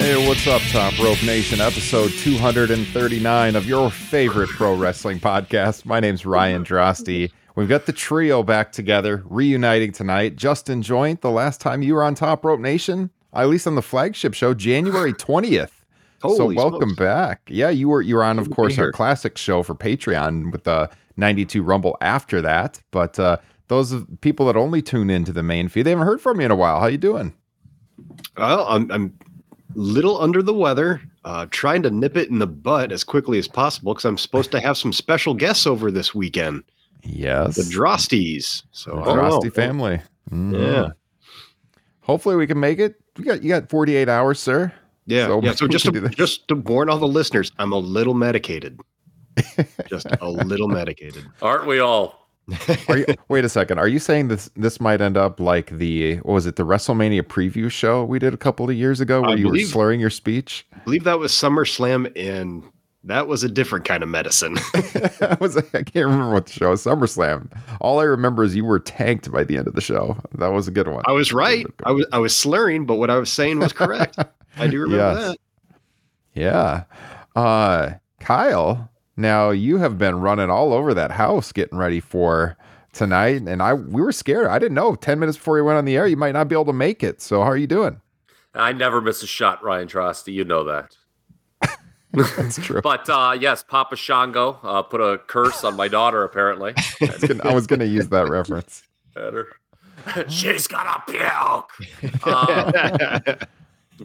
Hey, what's up, Top Rope Nation? Episode 239 of your favorite pro wrestling podcast. My name's Ryan Drosty. We've got the trio back together, reuniting tonight. Justin Joint, the last time you were on Top Rope Nation, at least on the flagship show, January 20th. so welcome smokes. back. Yeah, you were you were on, of course, our classic show for Patreon with the 92 Rumble after that. But uh, those of people that only tune into the main feed, they haven't heard from you in a while. How you doing? Well, I'm I'm little under the weather, uh, trying to nip it in the butt as quickly as possible because I'm supposed to have some special guests over this weekend, Yes. the Drosties. So The I don't. Drosty family. Mhm. Yeah, Hopefully we can make it. You got you got 48 hours, sir. yeah, So yeah. So just to, just to warn all the listeners, I'm a little medicated, just a little medicated. Aren't we all? Are you, wait a second. Are you saying this this might end up like the what was it the WrestleMania preview show we did a couple of years ago where I you believe- were slurring your speech? I believe that was SummerSlam, and that was a different kind of medicine. I was I can't remember what the show was. SummerSlam. All I remember is you were tanked by the end of the show. That was a good one. I was right. I was I was slurring, but what I was saying was correct. I do remember Yes. that. Yeah. Uh Kyle, now you have been running all over that house getting ready for tonight and I we were scared. I didn't know 10 minutes before you went on the air you might not be able to make it. So how are you doing? I never miss a shot, Ryan Trosty. You know that. That's true. But uh, yes, Papa Shango uh, put a curse on my daughter. Apparently, I was gonna- I was going to use that reference. Better. she's gonna puke. Uh,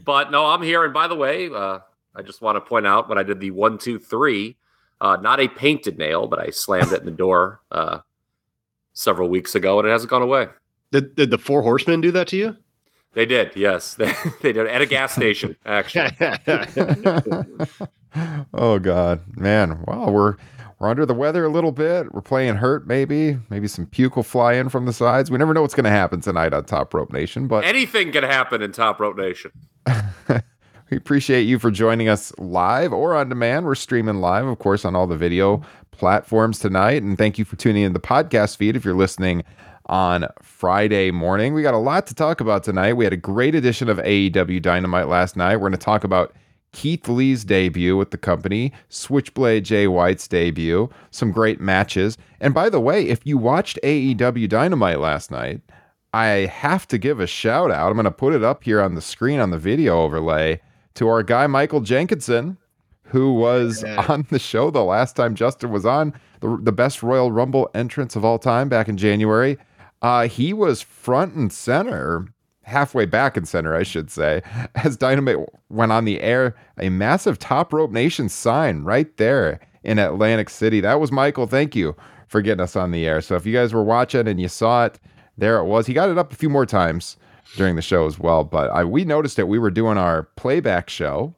but no, I'm here. And by the way, uh, I just want to point out when I did the one, two, three, uh, not a painted nail, but I slammed it in the door uh, several weeks ago, and it hasn't gone away. Did, did the four horsemen do that to you? They did, yes, they, they did at a gas station. Actually, oh god, man. Wow, we're we're under the weather a little bit. We're playing hurt maybe. Maybe some puke will fly in from the sides. We never know what's going to happen tonight on Top Rope Nation, but anything can happen in Top Rope Nation. We appreciate you for joining us live or on demand. We're streaming live, of course, on all the video platforms tonight. And thank you for tuning in the podcast feed if you're listening on Friday morning. We got a lot to talk about tonight. We had a great edition of AEW Dynamite last night. We're going to talk about Keith Lee's debut with the company, Switchblade Jay White's debut, some great matches. And by the way, if you watched AEW Dynamite last night, I have to give a shout out. I'm going to put it up here on the screen on the video overlay to our guy Michael Jenkinson, who was on the show the last time Justin was on, the, the best Royal Rumble entrance of all time back in January. Uh, he was front and center, halfway back in center, I should say, as Dynamite went on the air. A massive Top Rope Nation sign right there in Atlantic City. That was Michael. Thank you for getting us on the air. So if you guys were watching and you saw it, there it was. He got it up a few more times during the show as well. But I, we noticed it. We were doing our playback show,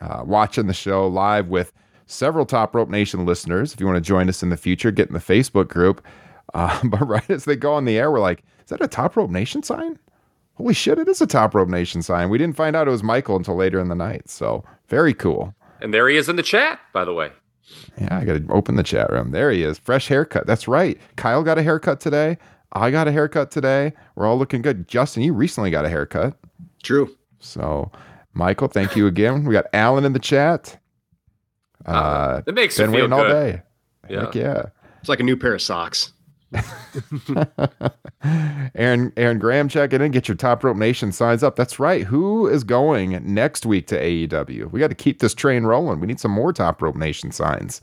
uh, watching the show live with several Top Rope Nation listeners. If you want to join us in the future, get in the Facebook group. Uh, but right as they go on the air, we're like, is that a Top Rope Nation sign? Holy shit, it is a Top Rope Nation sign. We didn't find out it was Michael until later in the night. So very cool. And there he is in the chat, by the way. Yeah, I got to open the chat room. There he is. Fresh haircut. That's right. Kyle got a haircut today. I got a haircut today. We're all looking good. Justin, you recently got a haircut. True. So, Michael, thank you again. We got Alan in the chat. Uh, Uh, it makes been waiting all day. Yeah. Heck yeah. It's like a new pair of socks. Aaron Aaron Graham checking in. Get your Top Rope Nation signs up. That's right. Who is going next week to AEW? We got to keep this train rolling. We need some more Top Rope Nation signs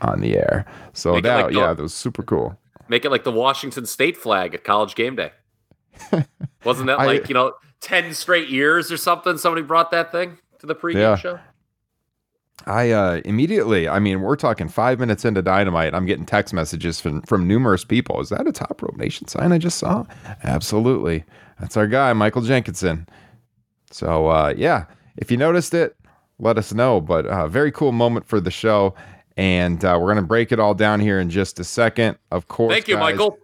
on the air. So Make that like yeah, that was super cool. Make it like the Washington State flag at college game day. Wasn't that I- like, you know, 10 straight years or something? Somebody brought that thing to the pregame Yeah. show? I uh, immediately, I mean, we're talking five minutes into Dynamite. I'm getting text messages from, from numerous people. Is that a Top Rope Nation sign I just saw? Absolutely. That's our guy, Michael Jenkinson. So, uh, yeah, if you noticed it, let us know. But uh, very cool moment for the show. And uh, we're going to break it all down here in just a second. Of course. Thank you, guys, Michael.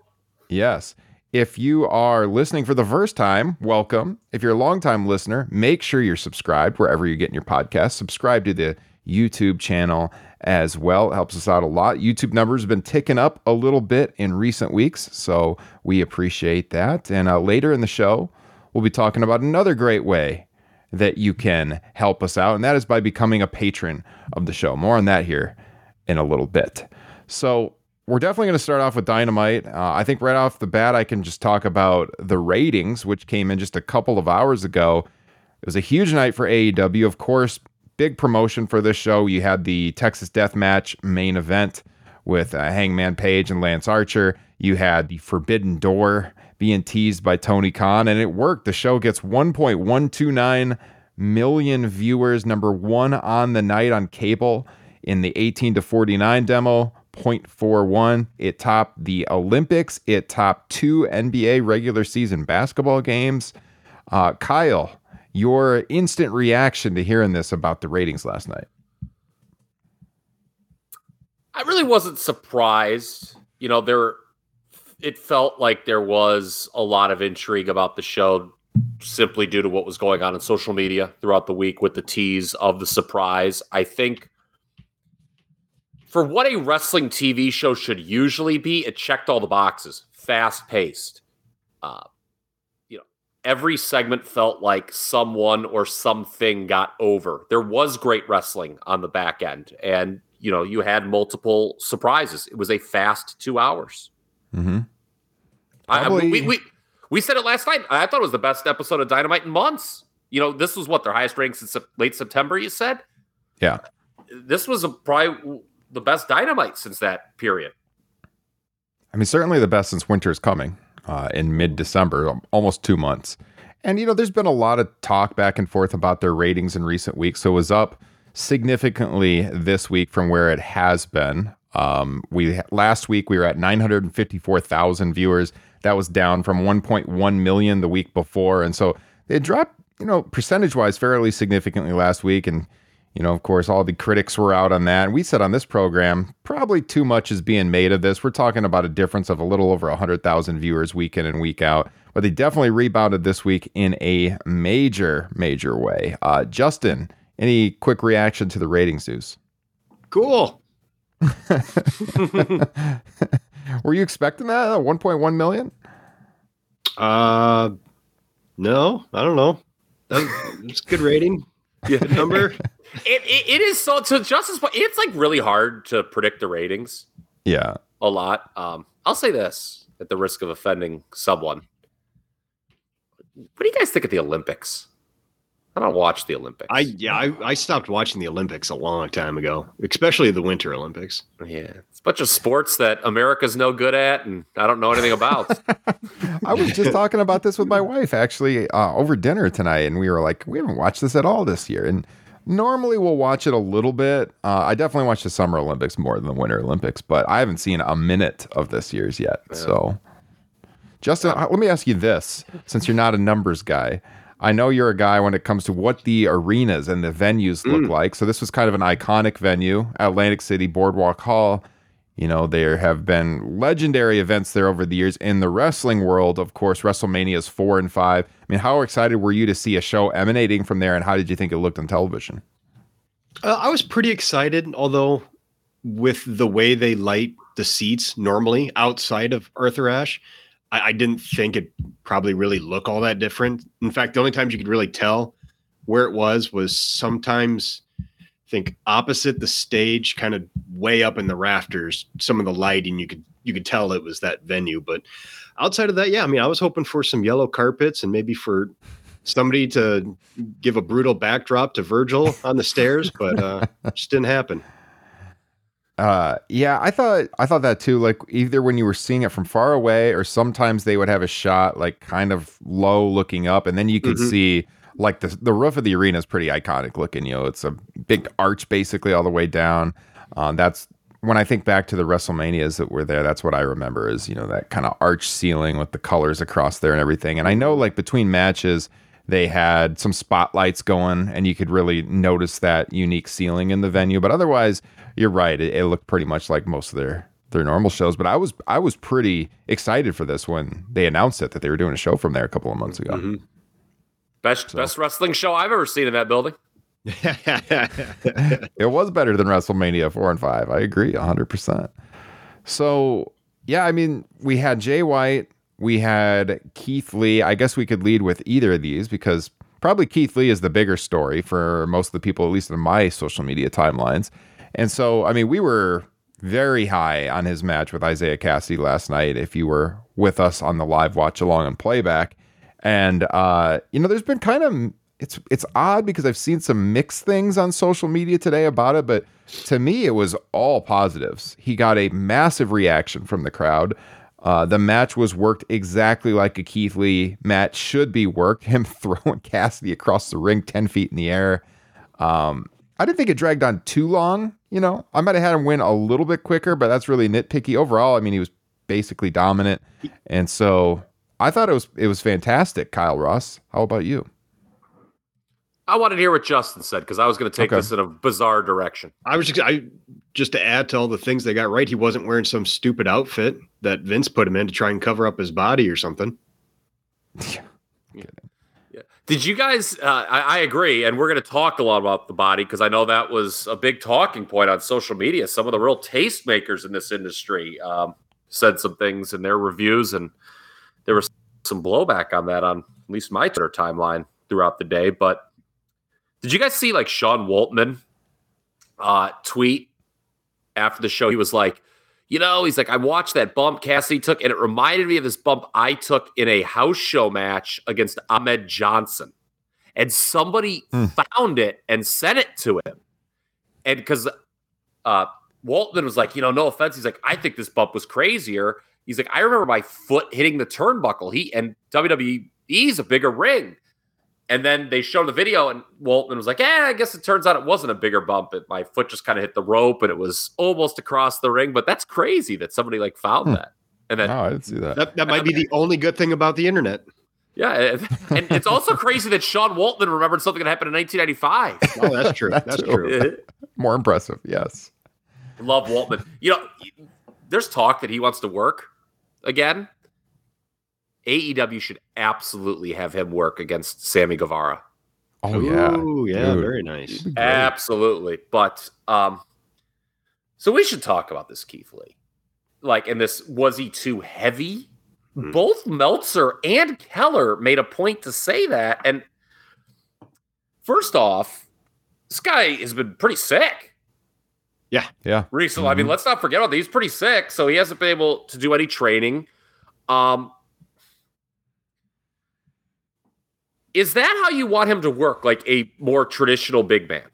Yes. If you are listening for the first time, welcome. If you're a longtime listener, make sure you're subscribed wherever you're getting your podcast. Subscribe to the YouTube channel as well. It helps us out a lot. YouTube numbers have been ticking up a little bit in recent weeks, so we appreciate that. And uh, later in the show, we'll be talking about another great way that you can help us out, and that is by becoming a patron of the show. More on that here in a little bit. So, we're definitely going to start off with Dynamite. Uh, I think right off the bat, I can just talk about the ratings, which came in just a couple of hours ago. It was a huge night for AEW. Of course, big promotion for this show. You had the Texas Death Match main event with uh, Hangman Page and Lance Archer. You had the Forbidden Door being teased by Tony Khan, and it worked. The show gets 1.129 million viewers, number one on the night on cable in the 18 to 49 demo. 0.41. It topped the Olympics. It topped two NBA regular season basketball games. Uh, Kyle, your instant reaction to hearing this about the ratings last night? I really wasn't surprised. You know, there it felt like there was a lot of intrigue about the show simply due to what was going on in social media throughout the week with the tease of the surprise. I think for what a wrestling TV show should usually be, it checked all the boxes. Fast paced. Uh, you know, every segment felt like someone or something got over. There was great wrestling on the back end, and you know, you had multiple surprises. It was a fast two hours. Mm-hmm. I, we, we we said it last night. I thought it was the best episode of Dynamite in months. You know, this was what their highest rank since late September. You said, yeah. This was a, probably the best Dynamite since that period. I mean, certainly the best since Winter's Coming uh, in mid December, almost two months. And, you know, there's been a lot of talk back and forth about their ratings in recent weeks. So it was up significantly this week from where it has been. Um, we last week we were at 954,000 viewers. That was down from 1.1 million the week before, and so it dropped, you know, percentage wise fairly significantly last week. And you know, of course, all the critics were out on that. And we said on this program, probably too much is being made of this. We're talking about a difference of a little over 100,000 viewers week in and week out. But they definitely rebounded this week in a major, major way. Uh, Justin, any quick reaction to the ratings news? Cool. Were you expecting that? 1.1 million? Uh, no, I don't know. That's good rating. Good number. it, it, it is so to Justin's point. It's like really hard to predict the ratings. Yeah, a lot. Um, I'll say this at the risk of offending someone. What do you guys think of the Olympics? I don't watch the Olympics. I yeah, I, I stopped watching the Olympics a long time ago, especially the Winter Olympics. Yeah, it's a bunch of sports that America's no good at, and I don't know anything about. I was just talking about this with my wife actually uh, over dinner tonight, and we were like, we haven't watched this at all this year, and normally we'll watch it a little bit. Uh, I definitely watch the Summer Olympics more than the Winter Olympics, but I haven't seen a minute of this year's yet. Yeah. So, Justin, uh, let me ask you this: since you're not a numbers guy. I know you're a guy when it comes to what the arenas and the venues look mm. like. So this was kind of an iconic venue, Atlantic City Boardwalk Hall. You know, there have been legendary events there over the years in the wrestling world. Of course, WrestleMania's four and five. I mean, how excited were you to see a show emanating from there, and how did you think it looked on television? Uh, I was pretty excited, although with the way they light the seats normally outside of Arthur Ashe, I, I didn't think it probably really look all that different. In fact, the only times you could really tell where it was was sometimes think opposite the stage, kind of way up in the rafters. Some of the lighting you could you could tell it was that venue, but outside of that, yeah, I mean, I was hoping for some yellow carpets and maybe for somebody to give a brutal backdrop to Virgil on the stairs, but uh, just didn't happen. Uh, yeah, I thought I thought that too. Like either when you were seeing it from far away, or sometimes they would have a shot like kind of low looking up, and then you could mm-hmm. see like the the roof of the arena is pretty iconic looking. You know, it's a big arch basically all the way down. Um, that's when I think back to the WrestleManias that were there. That's what I remember is you know that kind of arch ceiling with the colors across there and everything. And I know like between matches They had some spotlights going, and you could really notice that unique ceiling in the venue. But otherwise, you're right; it, it looked pretty much like most of their their normal shows. But I was I was pretty excited for this when they announced it that they were doing a show from there a couple of months ago. Mhm. Best best wrestling show I've ever seen in that building. It was better than WrestleMania 4 and 5. I agree 100%. So, yeah, I mean, we had Jay White, we had Keith Lee. I guess we could lead with either of these because probably Keith Lee is the bigger story for most of the people, at least in my social media timelines. And so, I mean, we were very high on his match with Isiah Kassidy last night. If you were with us on the live watch along and playback, and uh, you know, there's been kind of it's it's odd because I've seen some mixed things on social media today about it, but to me, it was all positives. He got a massive reaction from the crowd. Uh, the match was worked exactly like a Keith Lee match should be worked. Him throwing Kassidy across the ring 10 feet in the air. Um, I didn't think it dragged on too long. You know, I might have had him win a little bit quicker, but that's really nitpicky. Overall, I mean, he was basically dominant. And so I thought it was it was fantastic, Kyle Ross. How about you? I wanted to hear what Justin said because I was going to take Okay. this in a bizarre direction. I was just, I just to add to all the things they got right. He wasn't wearing some stupid outfit that Vince put him in to try and cover up his body or something. Yeah. Did you guys? Uh, I, I agree, and we're going to talk a lot about the body because I know that was a big talking point on social media. Some of the real tastemakers in this industry um, said some things in their reviews, and there was some blowback on that on at least my Twitter timeline throughout the day. But did you guys see like Sean Waltman uh, tweet after the show? He was like, you know, he's like, I watched that bump Kassidy took, and it reminded me of this bump I took in a house show match against Ahmed Johnson. And somebody Hmm. found it and sent it to him. And because uh, Waltman was like, you know, no offense. He's like, I think this bump was crazier. He's like, I remember my foot hitting the turnbuckle. He and WWE's a bigger ring. And then they showed the video, and Waltman was like, "Yeah, I guess it turns out it wasn't a bigger bump. It, my foot just kind of hit the rope, and it was almost across the ring. But that's crazy that somebody like found Hmm. that. And then, No, I didn't see that. That that might be the only good thing about the internet. yeah, and, and it's also crazy that Sean Waltman remembered something that happened in 1995. Oh, that's true. That that's too. true. More impressive, yes. Love Waltman. You know, there's talk that he wants to work again. AEW should absolutely have him work against Sammy Guevara. Oh yeah, Ooh, yeah, Dude. very nice. It'd be great. Absolutely. But um so we should talk about this Keith Lee. Like in this was he too heavy? Hmm. Both Meltzer and Keller made a point to say that and first off, this guy has been pretty sick yeah. Yeah. Recently. I mean, Mhm. let's not forget about that. He's pretty sick, so he hasn't been able to do any training. Um Is that how you want him to work like a more traditional big man?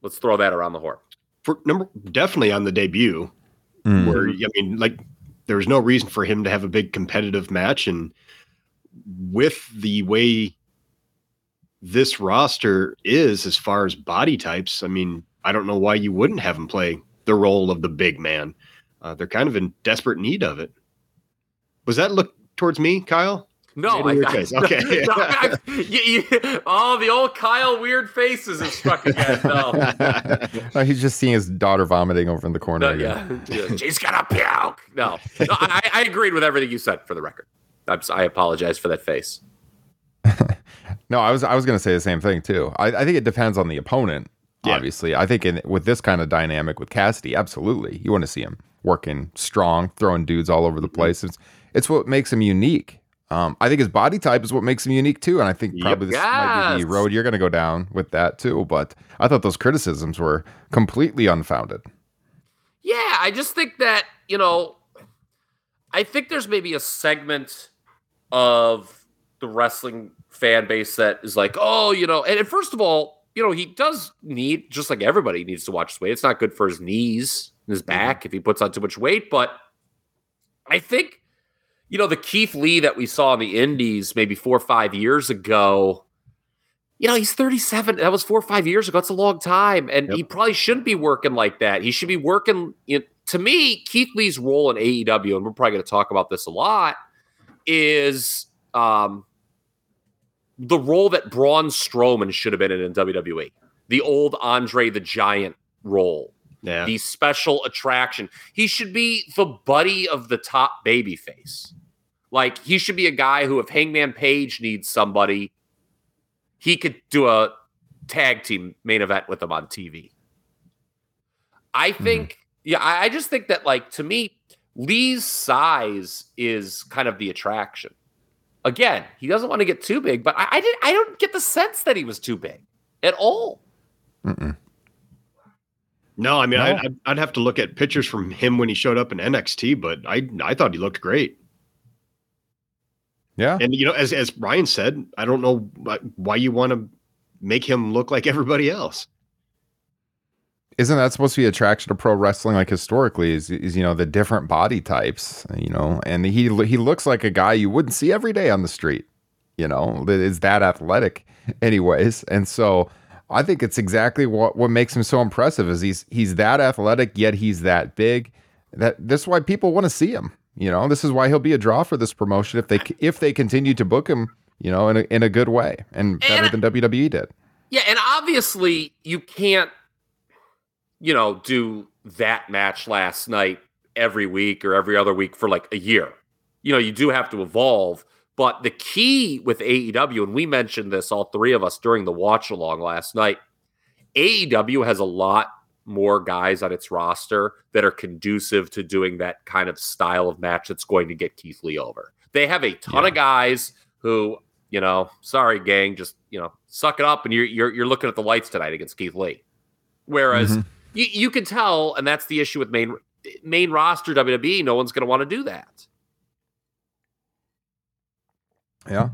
Let's throw that around the horn. For number definitely on the debut, Mm. where I mean, like there was no reason for him to have a big competitive match, and with the way this roster is as far as body types, I mean, I don't know why you wouldn't have him play the role of the big man. Uh, they're kind of in desperate need of it. Was that look towards me, Kyle? No, Made a I, weird I- face. Okay. no, I- you- you- oh, the old Kyle weird faces is struck again. No, No, he's just seeing his daughter vomiting over in the corner. no again. yeah. yeah, she's gonna puke. No, no I, I agreed with everything you said. For the record, I'm, s- I apologize for that face. No, I was I was going to say the same thing too. I, I think it depends on the opponent. Yeah. Obviously, I think in with this kind of dynamic with Kassidy, absolutely, you want to see him working strong, throwing dudes all over the Mm-hmm. place. It's it's what makes him unique. Um, I think his body type is what makes him unique too, and I think Yep. probably this might be the road you're going to go down with that too. But I thought those criticisms were completely unfounded. Yeah, I just think that, you know, I think there's maybe a segment of the wrestling fan base that is like, oh, you know, and, and first of all, you know, he does need, just like everybody needs to watch his weight. It's not good for his knees and his back if he puts on too much weight. But I think, you know, the Keith Lee that we saw in the Indies maybe four or five years ago, you know, he's 37. That was four or five years ago. That's a long time. And Yep. he probably shouldn't be working like that. He should be working. You know, to me, Keith Lee's role in AEW, and we're probably going to talk about this a lot, is um, the role that Braun Strowman should have been in in WWE. The old Andre the Giant role. Yeah. The special attraction. He should be the buddy of the top babyface. Like he should be a guy who, if Hangman Page needs somebody, he could do a tag team main event with them on TV. I mm-hmm. think, yeah, I, I just think that, like, to me, Lee's size is kind of the attraction. Again, he doesn't want to get too big, but I, I didn't. I don't get the sense that he was too big at all. Mm-mm. No, I mean, No. I'd, I'd- I'd have to look at pictures from him when he showed up in NXT, but I I thought he looked great. Yeah. And you know, as as Ryan said, I don't know why you want to make him look like everybody else. Isn't that supposed to be attraction to pro wrestling like historically is, is you know the different body types you know and he he looks like a guy you wouldn't see every day on the street you know that is that athletic anyways. And so i think it's exactly what what makes him so impressive is he's he's that athletic yet he's that big that that's why people want to see him you know? This is why he'll be a draw for this promotion if they if they continue to book him you know in a, in a good way and better And- than WWE did. Yeah, and obviously you can't, you know, do that match last night every week or every other week for like a year. You know, you do have to evolve. But the key with AEW, and we mentioned this, all three of us during the watch along last night, AEW has a lot more guys on its roster that are conducive to doing that kind of style of match that's going to get Keith Lee over. They have a ton of guys who, you know, sorry, gang, just you know, suck it up, and you're you're you're looking at the lights tonight against Keith Lee. Whereas Mhm. You, you can tell, and that's the issue with main main roster WWE. No one's going to want to do that. yeah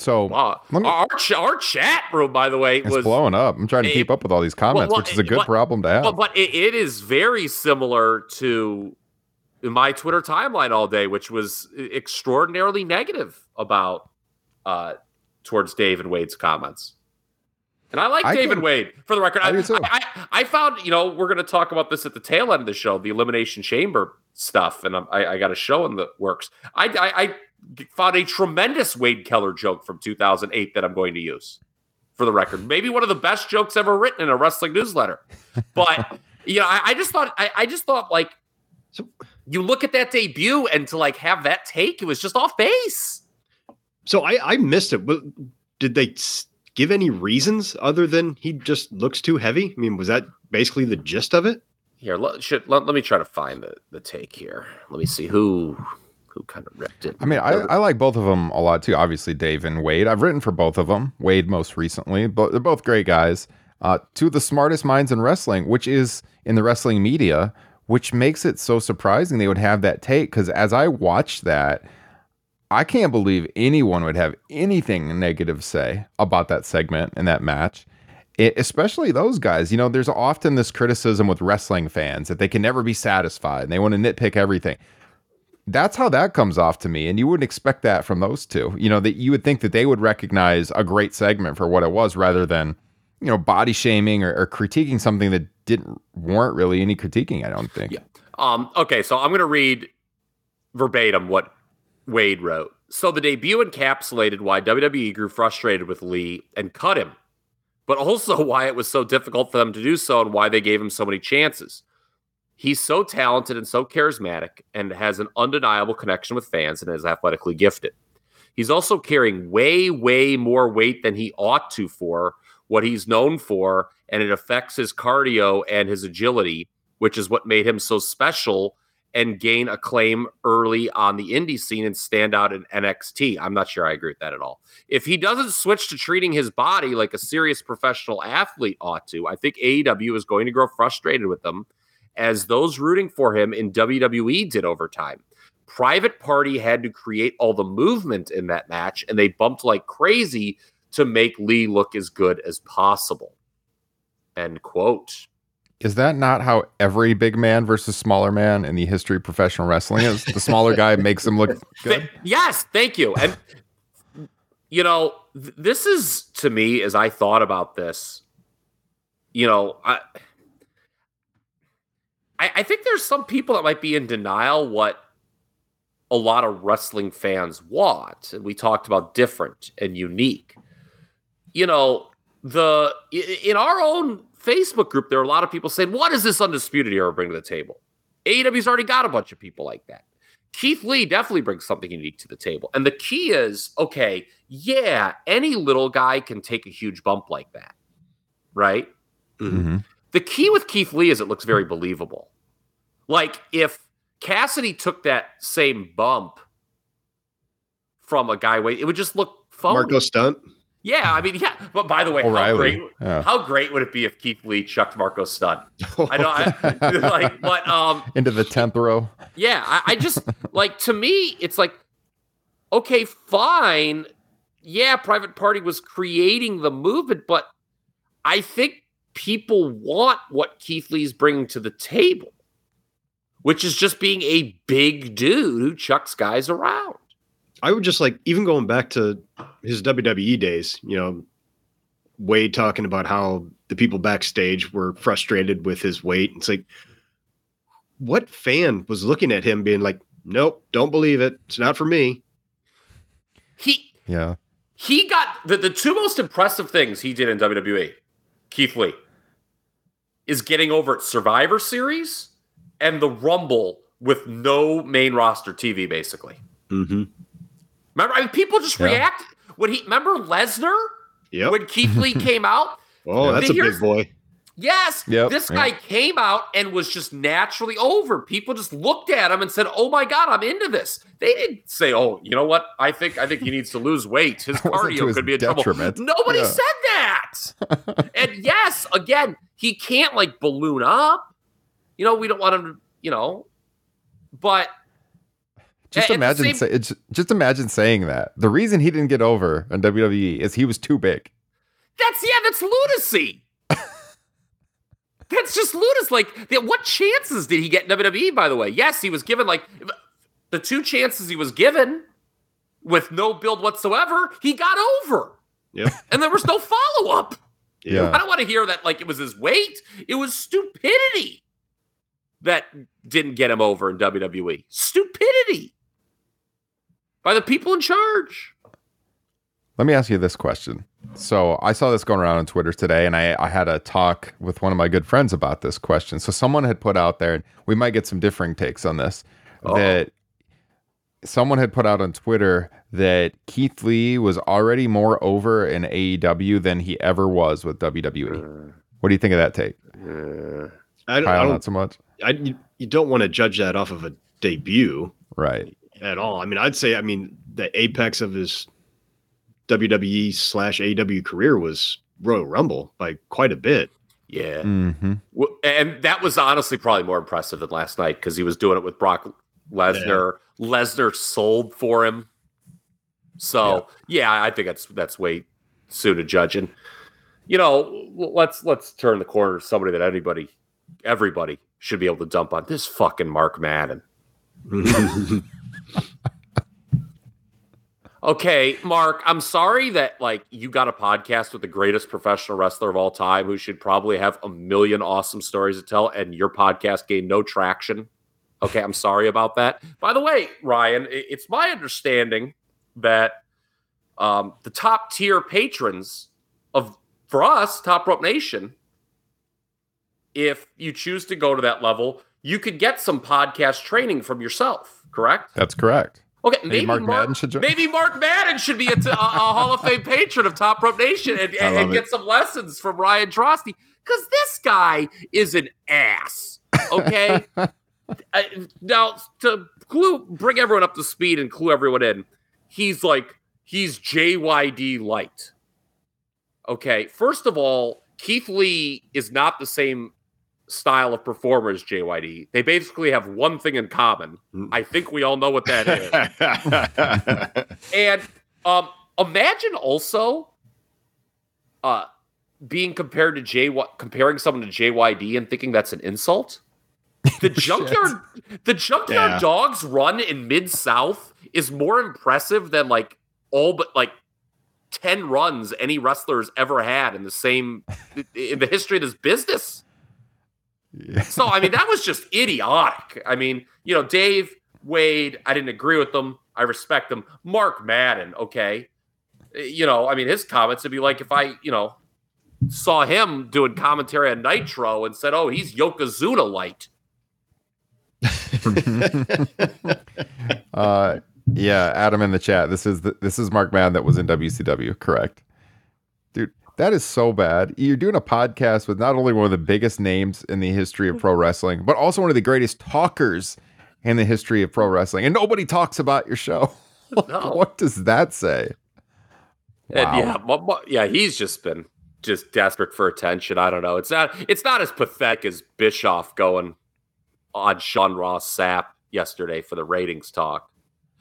so. Let me- our ch- our chat room, by the way, It's was blowing up. I'm trying to it- keep up with all these comments, well, which is a good problem to have. But, but it, it is very similar to my Twitter timeline all day, which was extraordinarily negative about uh, towards Dave and Wade's comments. And I like I Dave can- Wade for the record. I I. I, I, found, you know, we're going to talk about this at the tail end of the show, the Elimination Chamber stuff, and I, I got a show in the works. I, I, I found a tremendous Wade Keller joke from 2008 that I'm going to use for the record. Maybe one of the best jokes ever written in a wrestling newsletter. But you know, I, I just thought I, I just thought like So- you look at that debut and to like have that take, it was just off base. So I I missed it. Did they give any reasons other than he just looks too heavy? I mean, was that basically the gist of it? Here, let, should, let, let me try to find the, the take here. Let me see who who kind of ripped it. I mean, I, I like both of them a lot too. Obviously, Dave and Wade. I've written for both of them. Wade most recently, but they're both great guys. Uh, two of the smartest minds in wrestling, which is in the wrestling media, which makes it so surprising they would have that take. Because as I watched that, I can't believe anyone would have anything negative to say about that segment and that match. It, especially those guys, you know, there's often this criticism with wrestling fans that they can never be satisfied and they want to nitpick everything that's how that comes off to me and you wouldn't expect that from those two you know that you would think that they would recognize a great segment for what it was rather than you know body shaming or, or critiquing something that didn't warrant really any critiquing i don't think Yeah. Um, okay, so I'm to read verbatim what Wade wrote. So the debut encapsulated why WWE grew frustrated with Lee and cut him, but also why it was so difficult for them to do so and why they gave him so many chances. He's so talented and so charismatic and has an undeniable connection with fans and is athletically gifted. He's also carrying way, way more weight than he ought to for what he's known for, and it affects his cardio and his agility which is what made him so special and gain acclaim early on the indie scene and stand out in NXT. I'm not sure I agree with that at all. If he doesn't switch to treating his body like a serious professional athlete ought to, I think AEW is going to grow frustrated with him as those rooting for him in WWE did over time. Private Party had to create all the movement in that match, and they bumped like crazy to make Lee look as good as possible. End quote. Is that not how every big man versus smaller man in the history of professional wrestling is the smaller guy makes him look good yes, thank you. And you know, th- this is to me as I thought about this. You know, I, I I think there's some people that might be in denial what a lot of wrestling fans want. And we talked about different and unique. You know, the in our own Facebook group, there are a lot of people saying, What does this undisputed era bring to the table? AEW's already got a bunch of people like that. Keith Lee definitely brings something unique to the table. And the key is okay, yeah, any little guy can take a huge bump like that, right? Mhm. The key with Keith Lee is it looks very believable. Like if Kassidy took that same bump from a guy, wait, it would just look phony. Marco Stunt. Yeah, I mean, yeah. But by the way, how great, Yeah. how great would it be if Keith Lee chucked Marco Stunt? I know, I, like, but um, Into the tenth row. yeah, I, I just like to me, it's like, okay, fine. Yeah, Private Party was creating the movement, but I think people want what Keith Lee's bringing to the table, which is just being a big dude who chucks guys around. I would just like even going back to his WWE days, you know, Wade talking about how the people backstage were frustrated with his weight. It's like, what fan was looking at him being like, nope, don't believe it. It's not for me. He Yeah. he got the, the two most impressive things he did in WWE, Keith Lee, is getting over at Survivor Series and the Rumble with no main roster TV, basically. Mm-hmm. Remember, I mean, people just Yeah. react when he remember Lesnar Yep. when Keith Lee came out. oh, that's a big boy. Yes, Yep, this yep. guy came out and was just naturally over. People just looked at him and said, "Oh my god, I'm into this." They didn't say, "Oh, you know what? I think I think he needs to lose weight. His That wasn't to cardio his could be in detriment. trouble." Nobody Yeah. said that. and yes, again, he can't like balloon up. You know, we don't want him to. You know, but Just imagine, same- say, just imagine saying that. The reason he didn't get over on WWE is he was too big. That's yeah, that's lunacy. that's just lunacy. Like, what chances did he get in WWE? By the way, yes, he was given like the two chances he was given with no build whatsoever. He got over, Yeah, and there was no follow up. Yeah. I don't want to hear that like it was his weight. It was stupidity that didn't get him over in WWE. Stupidity by the people in charge. Let me ask you this question. So I saw this going around on Twitter today, and I, I had a talk with one of my good friends about this question. So someone had put out there, and we might get some differing takes on this, Uh-oh. that someone had put out on Twitter that Keith Lee was already more over in AEW than he ever was with WWE. Uh, what do you think of that take? Uh, I don't, I don't not so much. I, you, you don't want to judge that off of a debut Right. At all. I mean, I'd say, I mean, the apex of his WWE slash AW career was Royal Rumble by quite a bit. Yeah. hmm Well, And that was honestly probably more impressive than last night because he was doing it with Brock Lesnar. Lesnar sold for him. So yeah. I think that's that's way soon to judge. And you know, let's let's turn the corner to somebody that anybody, everybody should be able to dump on. This fucking Mark Madden. Okay, Mark, I'm sorry that like you got a podcast with the greatest professional wrestler of all time who should probably have a million awesome stories to tell and your podcast gained no traction. Okay, I'm sorry about that. By the way, Ryan, it's my understanding that um, the top tier patrons of for us, Top Rope Nation, if you choose to go to that level, you could get some podcast training from yourself, correct? That's correct. Okay, Maybe Mark Mark, Madden should join. maybe Mark Madden should be a, t- a- a Hall of Fame patron of Top Rope Nation and, and, and get some lessons from Ryan Trosty because this guy is an ass. Okay, Uh, now to clue, bring everyone up to speed and clue everyone in. He's like he's JYD light. Okay, first of all, Keith Lee is not the same style of performers, JYD. They basically have one thing in common. I think we all know what that is. And um, imagine also uh, being compared to J comparing someone to JYD and thinking that's an insult. The junkyard, the junkyard Yeah. dogs run in mid South is more impressive than like all but like ten runs any wrestler's ever had in the same in the history of this business. So I mean, that was just idiotic. I mean, you know, Dave, Wade, I didn't agree with them. I respect them. Mark Madden, okay. You know, I mean, his comments would be like if I, you know, saw him doing commentary on Nitro and said, "Oh, he's Yokozuna light." uh, yeah, Adam in the chat. This is the, this is Mark Madden that was in WCW, correct? That is so bad. You're doing a podcast with not only one of the biggest names in the history of pro wrestling, but also one of the greatest talkers in the history of pro wrestling, and nobody talks about your show. No. what does that say? And Wow. yeah, mu- mu- yeah, he's just been just desperate for attention. I don't know. It's not it's not as pathetic as Bischoff going on Sean Ross Sapp yesterday for the ratings talk.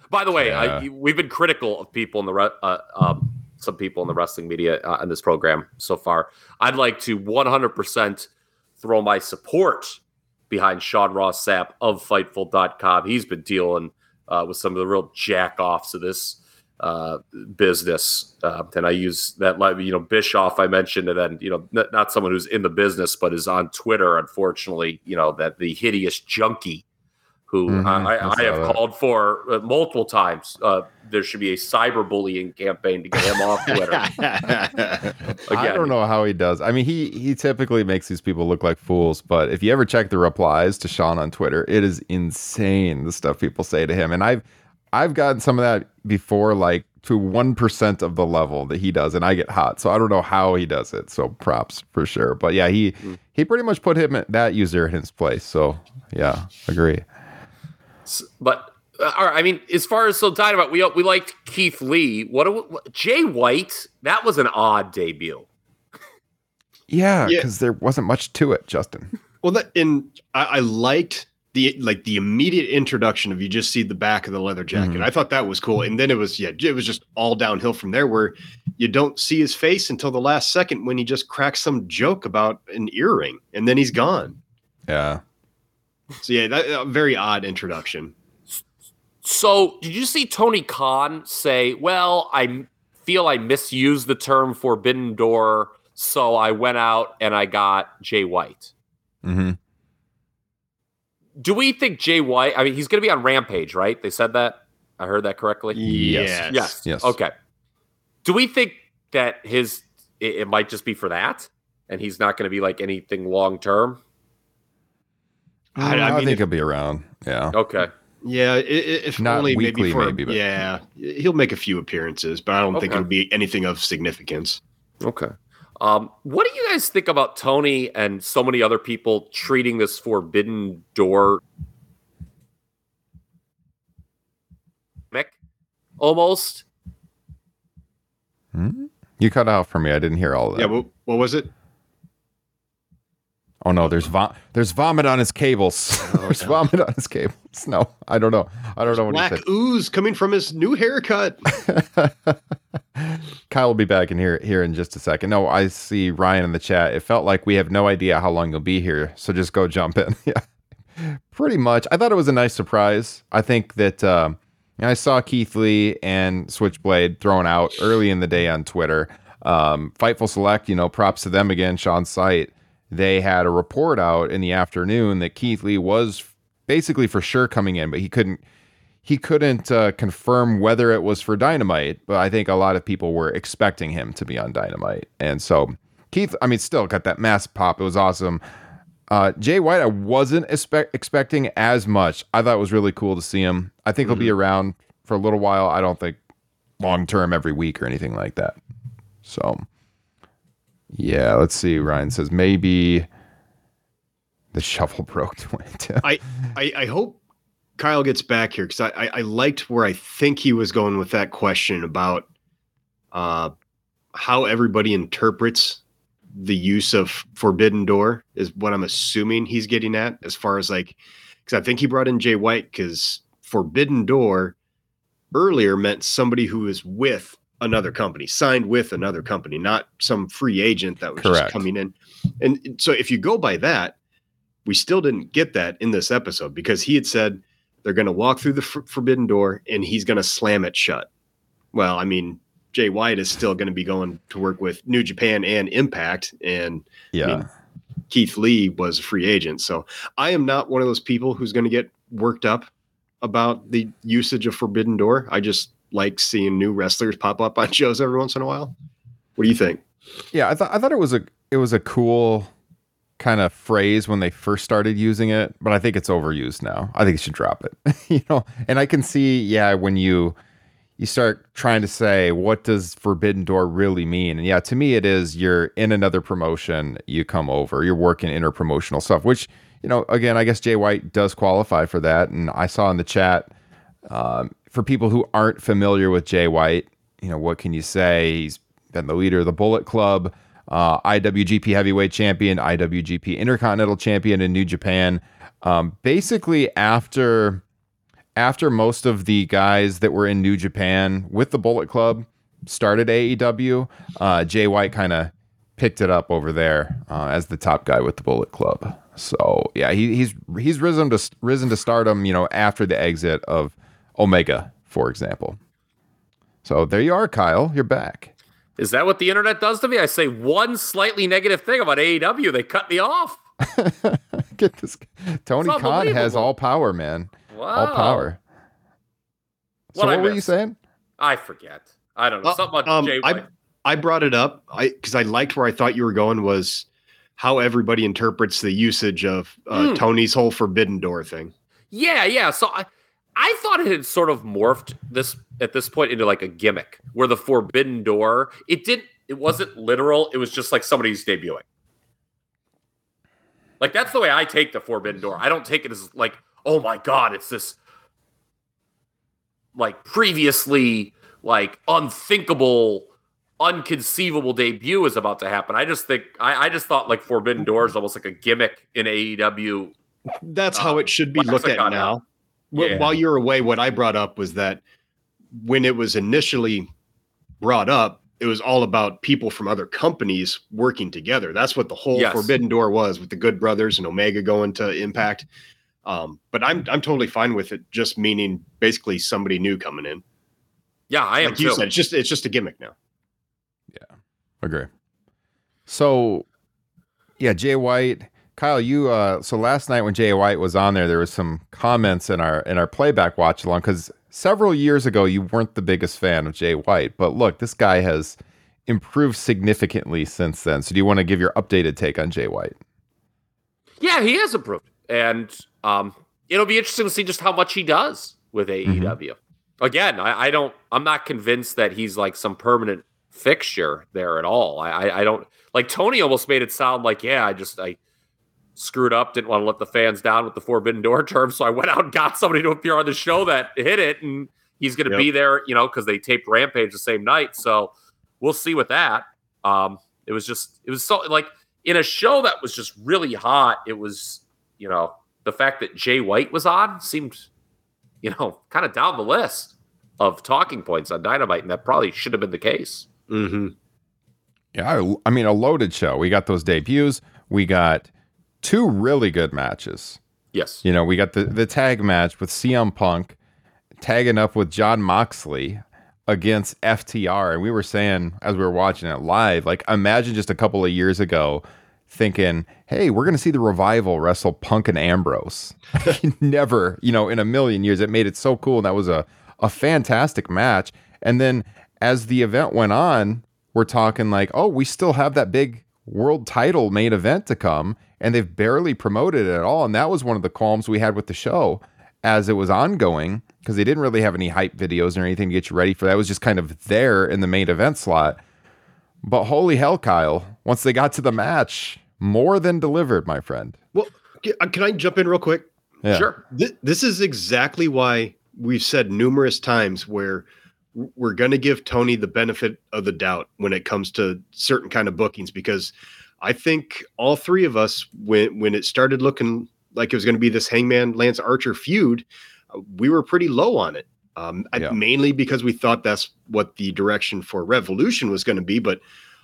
By the way, I, we've been critical of people in the re- uh, um, some people in the wrestling media uh, this program so far. I'd like to 100% throw my support behind Sean Ross Sapp of Fightful.com. He's been dealing uh, with some of the real jack offs of this uh, business. Uh, and I use that, you know, Bischoff, I mentioned, and then, you know, not, not someone who's in the business, but is on Twitter, unfortunately, you know, that the hideous junkie who Mhm, I, I I, have that. called for uh, multiple times. Uh, there should be a cyberbullying campaign to get him off Twitter. I don't know how he does. I mean, he he typically makes these people look like fools, but if you ever check the replies to Sean on Twitter, it is insane the stuff people say to him. And I've I've gotten some of that before, like to one percent of the level that he does, and I get hot. So I don't know how he does it. So props for sure. But yeah, he he pretty much put him that user in his place. So yeah, agree. S- But uh, all right, I mean, as far as so dynamite, we we liked Keith Lee. What, do we- what Jay White? That was an odd debut. Yeah, Yeah. because there wasn't much to it, Justin. Well, that and I, I liked the like the immediate introduction of you just see the back of the leather jacket. Mhm. I thought that was cool, and then it was yeah, it was just all downhill from there. Where you don't see his face until the last second when he just cracks some joke about an earring, and then he's gone. Yeah. So yeah, that a very odd introduction. So, did you see Tony Khan say, "Well, I feel I misused the term Forbidden Door, so I went out and I got Jay White." hmm Do we think Jay White? I mean, he's going to be on Rampage, right? They said that. I heard that correctly. Yes. Yes. Yes. Okay. Do we think that his it, it might just be for that, and he's not going to be like anything long term? I- I I, mean, think if- he'll be around. Yeah. Okay. Yeah, i- i- if Not only weekly, maybe for maybe, but- yeah, he'll make a few appearances, but I don't think it'll be anything of significance. Okay. Um, what do you guys think about Tony and so many other people treating this Forbidden Door Mick almost? Hmm? You cut out for me. I didn't hear all of that. Yeah, what, what was it? Oh no, there's vom- there's vomit on his cables. there's vomit on his cables. No, I don't know. I don't know what Black he ooze coming from his new haircut. Kyle will be back in here here in just a second. No, I see Ryan in the chat. It felt like we have no idea how long you'll be here, so just go jump in. yeah, pretty much. I thought it was a nice surprise. I think that um, I saw Keith Lee and Switchblade thrown out early in the day on Twitter. Um, Fightful Select, you know, props to them again. Sean's site. They had a report out in the afternoon that Keith Lee was basically for sure coming in, but he couldn't he couldn't uh, confirm whether it was for Dynamite. But I think a lot of people were expecting him to be on Dynamite, and so Keith, I mean, still got that mass pop. It was awesome. Uh, Jay White, I wasn't expect- expecting as much. I thought it was really cool to see him. I think he'll be around for a little while. I don't think long term every week or anything like that. So, yeah, let's see. Ryan says maybe the shuffle broke. I, I I hope Kyle gets back here because I, I I liked where I think he was going with that question about uh how everybody interprets the use of forbidden door is what I'm assuming he's getting at as far as like because I think he brought in Jay White because forbidden door earlier meant somebody who is with another company, signed with another company, not some free agent that was Correct. just coming in. And so if you go by that, we still didn't get that in this episode because he had said they're going to walk through the f- forbidden door and he's going to slam it shut. Well, I mean, Jay White is still going to be going to work with New Japan and Impact, and yeah. mean, Keith Lee was a free agent. So I am not one of those people who's going to get worked up about the usage of Forbidden Door. I just like seeing new wrestlers pop up on shows every once in a while. What do you think? Yeah, I thought I thought it was a it was a cool kind of phrase when they first started using it, but I think it's overused now. I think you should drop it. you know, and I can see, yeah, when you you start trying to say what does forbidden door really mean and yeah to me it is you're in another promotion you come over you're working interpromotional stuff which you know again i guess jay white does qualify for that and i saw in the chat um, for people who aren't familiar with jay white you know what can you say he's been the leader of the bullet club uh, iwgp heavyweight champion iwgp intercontinental champion in new japan um, basically after after most of the guys that were in New Japan with the Bullet Club started AEW, uh, Jay White kind of picked it up over there uh, as the top guy with the Bullet Club. So yeah, he, he's he's risen to risen to stardom, you know, after the exit of Omega, for example. So there you are, Kyle. You're back. Is that what the internet does to me? I say one slightly negative thing about AEW, they cut me off. Get this. Tony Khan has all power, man. Wow. All power. So What what were you saying? I forget. I don't know. Uh, Something about um, Jay I- I brought it up I because I liked where I thought you were going was how everybody interprets the usage of uh, Mm. Tony's whole Forbidden Door thing. Yeah, yeah. So I, I thought it had sort of morphed this at this point into like a gimmick where the forbidden door. It didn't It wasn't literal. It was just like somebody's debuting. Like that's the way I take the forbidden door. I don't take it as like, oh my god, it's this like previously like unthinkable, unconceivable debut is about to happen. I just think I, I just thought like forbidden door is almost like a gimmick in AEW That's Uh, how it should be looked at now. Wh- Yeah. While you're away, what I brought up was that when it was initially brought up, it was all about people from other companies working together. That's what the whole Yes. Forbidden Door was with the Good Brothers and Omega going to Impact. Um, but I'm I'm totally fine with it, just meaning basically somebody new coming in. Yeah, I am like you too. said, it's just it's just a gimmick now. Yeah, agree. So, yeah, Jay White, Kyle, you. Uh, so last night when Jay White was on there, there was some comments in our in our playback watch along because several years ago you weren't the biggest fan of Jay White, but look, this guy has improved significantly since then. So, do you want to give your updated take on Jay White? Yeah, he has improved, and um, it'll be interesting to see just how much he does with AEW. Again, I, I don't. I'm not convinced that he's like some permanent fixture there at all. I, I don't like Tony almost made it sound like, yeah, I just I screwed up, didn't want to let the fans down with the Forbidden Door term, so I went out and got somebody to appear on the show that hit it, and he's going to Yep. be there, you know, because they taped Rampage the same night. So we'll see with that. Um, it was just, it was so like in a show that was just really hot. It was, you know, the fact that Jay White was on seemed, you know, kind of down the list of talking points on Dynamite, and that probably should have been the case. Mm-hmm. Yeah, I, I mean, a loaded show. We got those debuts. We got two really good matches. Yes. You know, we got the the tag match with CM Punk tagging up with Jon Moxley against FTR, and we were saying as we were watching it live, like imagine just a couple of years ago thinking, "Hey, we're going to see the revival wrestle Punk and Ambrose." Never, you know, in a million years. It made it so cool, and that was a a fantastic match. And then as the event went on, we're talking like, "Oh, we still have that big world title main event to come." And they've barely promoted it at all. And that was one of the qualms we had with the show as it was ongoing because they didn't really have any hype videos or anything to get you ready for that. It was just kind of there in the main event slot. But holy hell, Kyle, once they got to the match, more than delivered, my friend. Well, uh, can I jump in real quick? Yeah. Sure. This, this is exactly why we've said numerous times where we're going to give Tony the benefit of the doubt when it comes to certain kind of bookings because I think all three of us when when it started looking like it was going to be this Hangman Lance Archer feud, we were pretty low on it. Um, I- Yeah. mainly because we thought that's what the direction for Revolution was going to be, but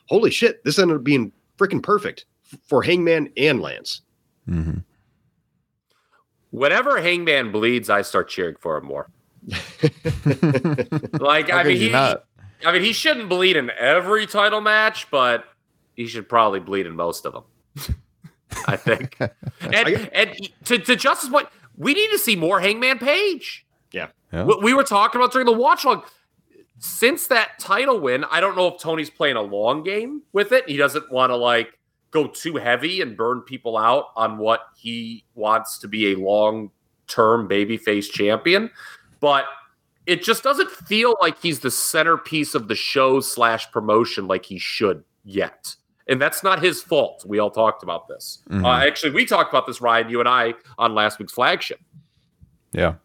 holy shit, this ended up being freaking perfect f- for Hangman and Lance. hmm Whenever Hangman bleeds, I start cheering for him more. Like, How I mean, he. I mean, he shouldn't bleed in every title match, but he should probably bleed in most of them. I think. And, and to, to Justice point, we need to see more Hangman Page. Yeah. Yeah. We, we were talking about during the watch log. Since that title win, I don't know if Tony's playing a long game with it. He doesn't want to like go too heavy and burn people out on what he wants to be a long term babyface champion. But it just doesn't feel like he's the centerpiece of the show slash promotion like he should yet. And that's not his fault. We all talked about this. Mhm. Uh, actually, we talked about this, Ryan, you and I, on last week's flagship. Yeah.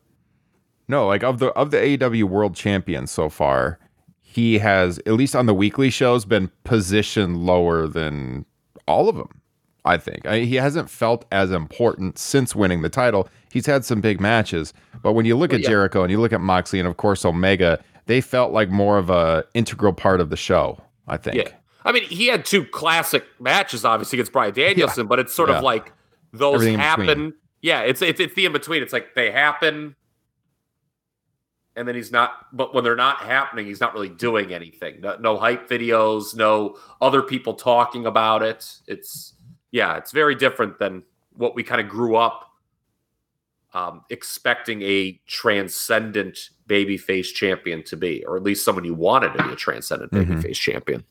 No, like of the of the AEW World Champion so far, he has at least on the weekly shows been positioned lower than all of them. I think I, he hasn't felt as important since winning the title. He's had some big matches, but when you look at yeah. Jericho and you look at Moxley and of course Omega, they felt like more of a integral part of the show. I think. Yeah. I mean, he had two classic matches, obviously, against Bryan Danielson, but it's sort Yeah. of like those Everything happen. Yeah, it's, it's it's the in between. It's like they happen, and then he's not. But when they're not happening, he's not really doing anything. No, no hype videos, no other people talking about it. It's yeah, it's very different than what we kind of grew up um, expecting a transcendent babyface champion to be, or at least someone you wanted to be a transcendent Mhm. babyface champion.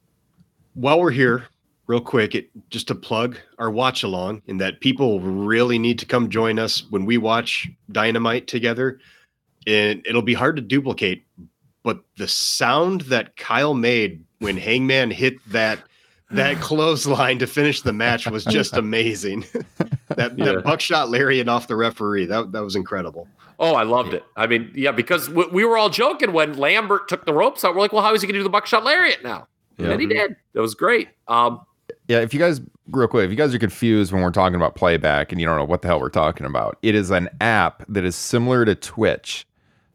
While we're here, real quick, it, just to plug our watch along, in that people really need to come join us when we watch Dynamite together. And it'll be hard to duplicate, but the sound that Kyle made when Hangman hit that that clothesline to finish the match was just amazing. that, Yeah. that buckshot lariat off the referee that that was incredible. Oh, I loved it. I mean, yeah, because we, we were all joking when Lambert took the ropes out. We're like, well, how is he going to do the buckshot lariat now? Yeah. And he did. That was great. Um, Yeah, if you guys real quick, if you guys are confused when we're talking about playback and you don't know what the hell we're talking about, it is an app that is similar to Twitch.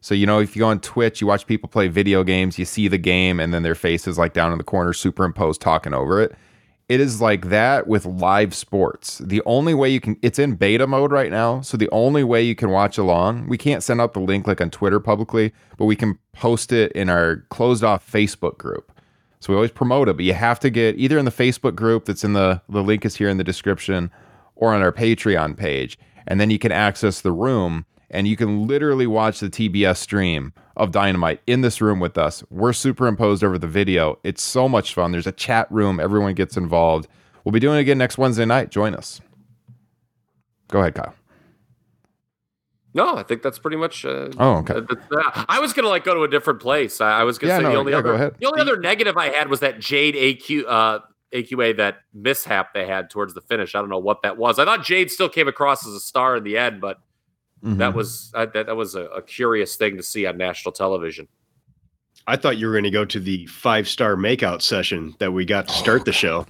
So you know, if you go on Twitch, you watch people play video games, you see the game, and then their faces like down in the corner, superimposed, talking over it. It is like that with live sports. The only way you can, it's in beta mode right now. So the only way you can watch along, we can't send out the link like on Twitter publicly, but we can post it in our closed off Facebook group. So we always promote it, but you have to get either in the Facebook group that's in the the link is here in the description or on our Patreon page. And then you can access the room and you can literally watch the TBS stream of Dynamite in this room with us. We're superimposed over the video. It's so much fun. There's a chat room, everyone gets involved. We'll be doing it again next Wednesday night. Join us. Go ahead, Kyle. No, I think that's pretty much. Uh, Oh, okay. uh, that's that. I was gonna like go to a different place. I, I was gonna Yeah, say no, the only yeah, other go ahead. the only other negative I had was that Jade AQ uh, AQA that mishap they had towards the finish. I don't know what that was. I thought Jade still came across as a star in the end, but Mhm. that was uh, that, that was a, a curious thing to see on national television. I thought you were going to go to the five star makeout session that we got to start the show.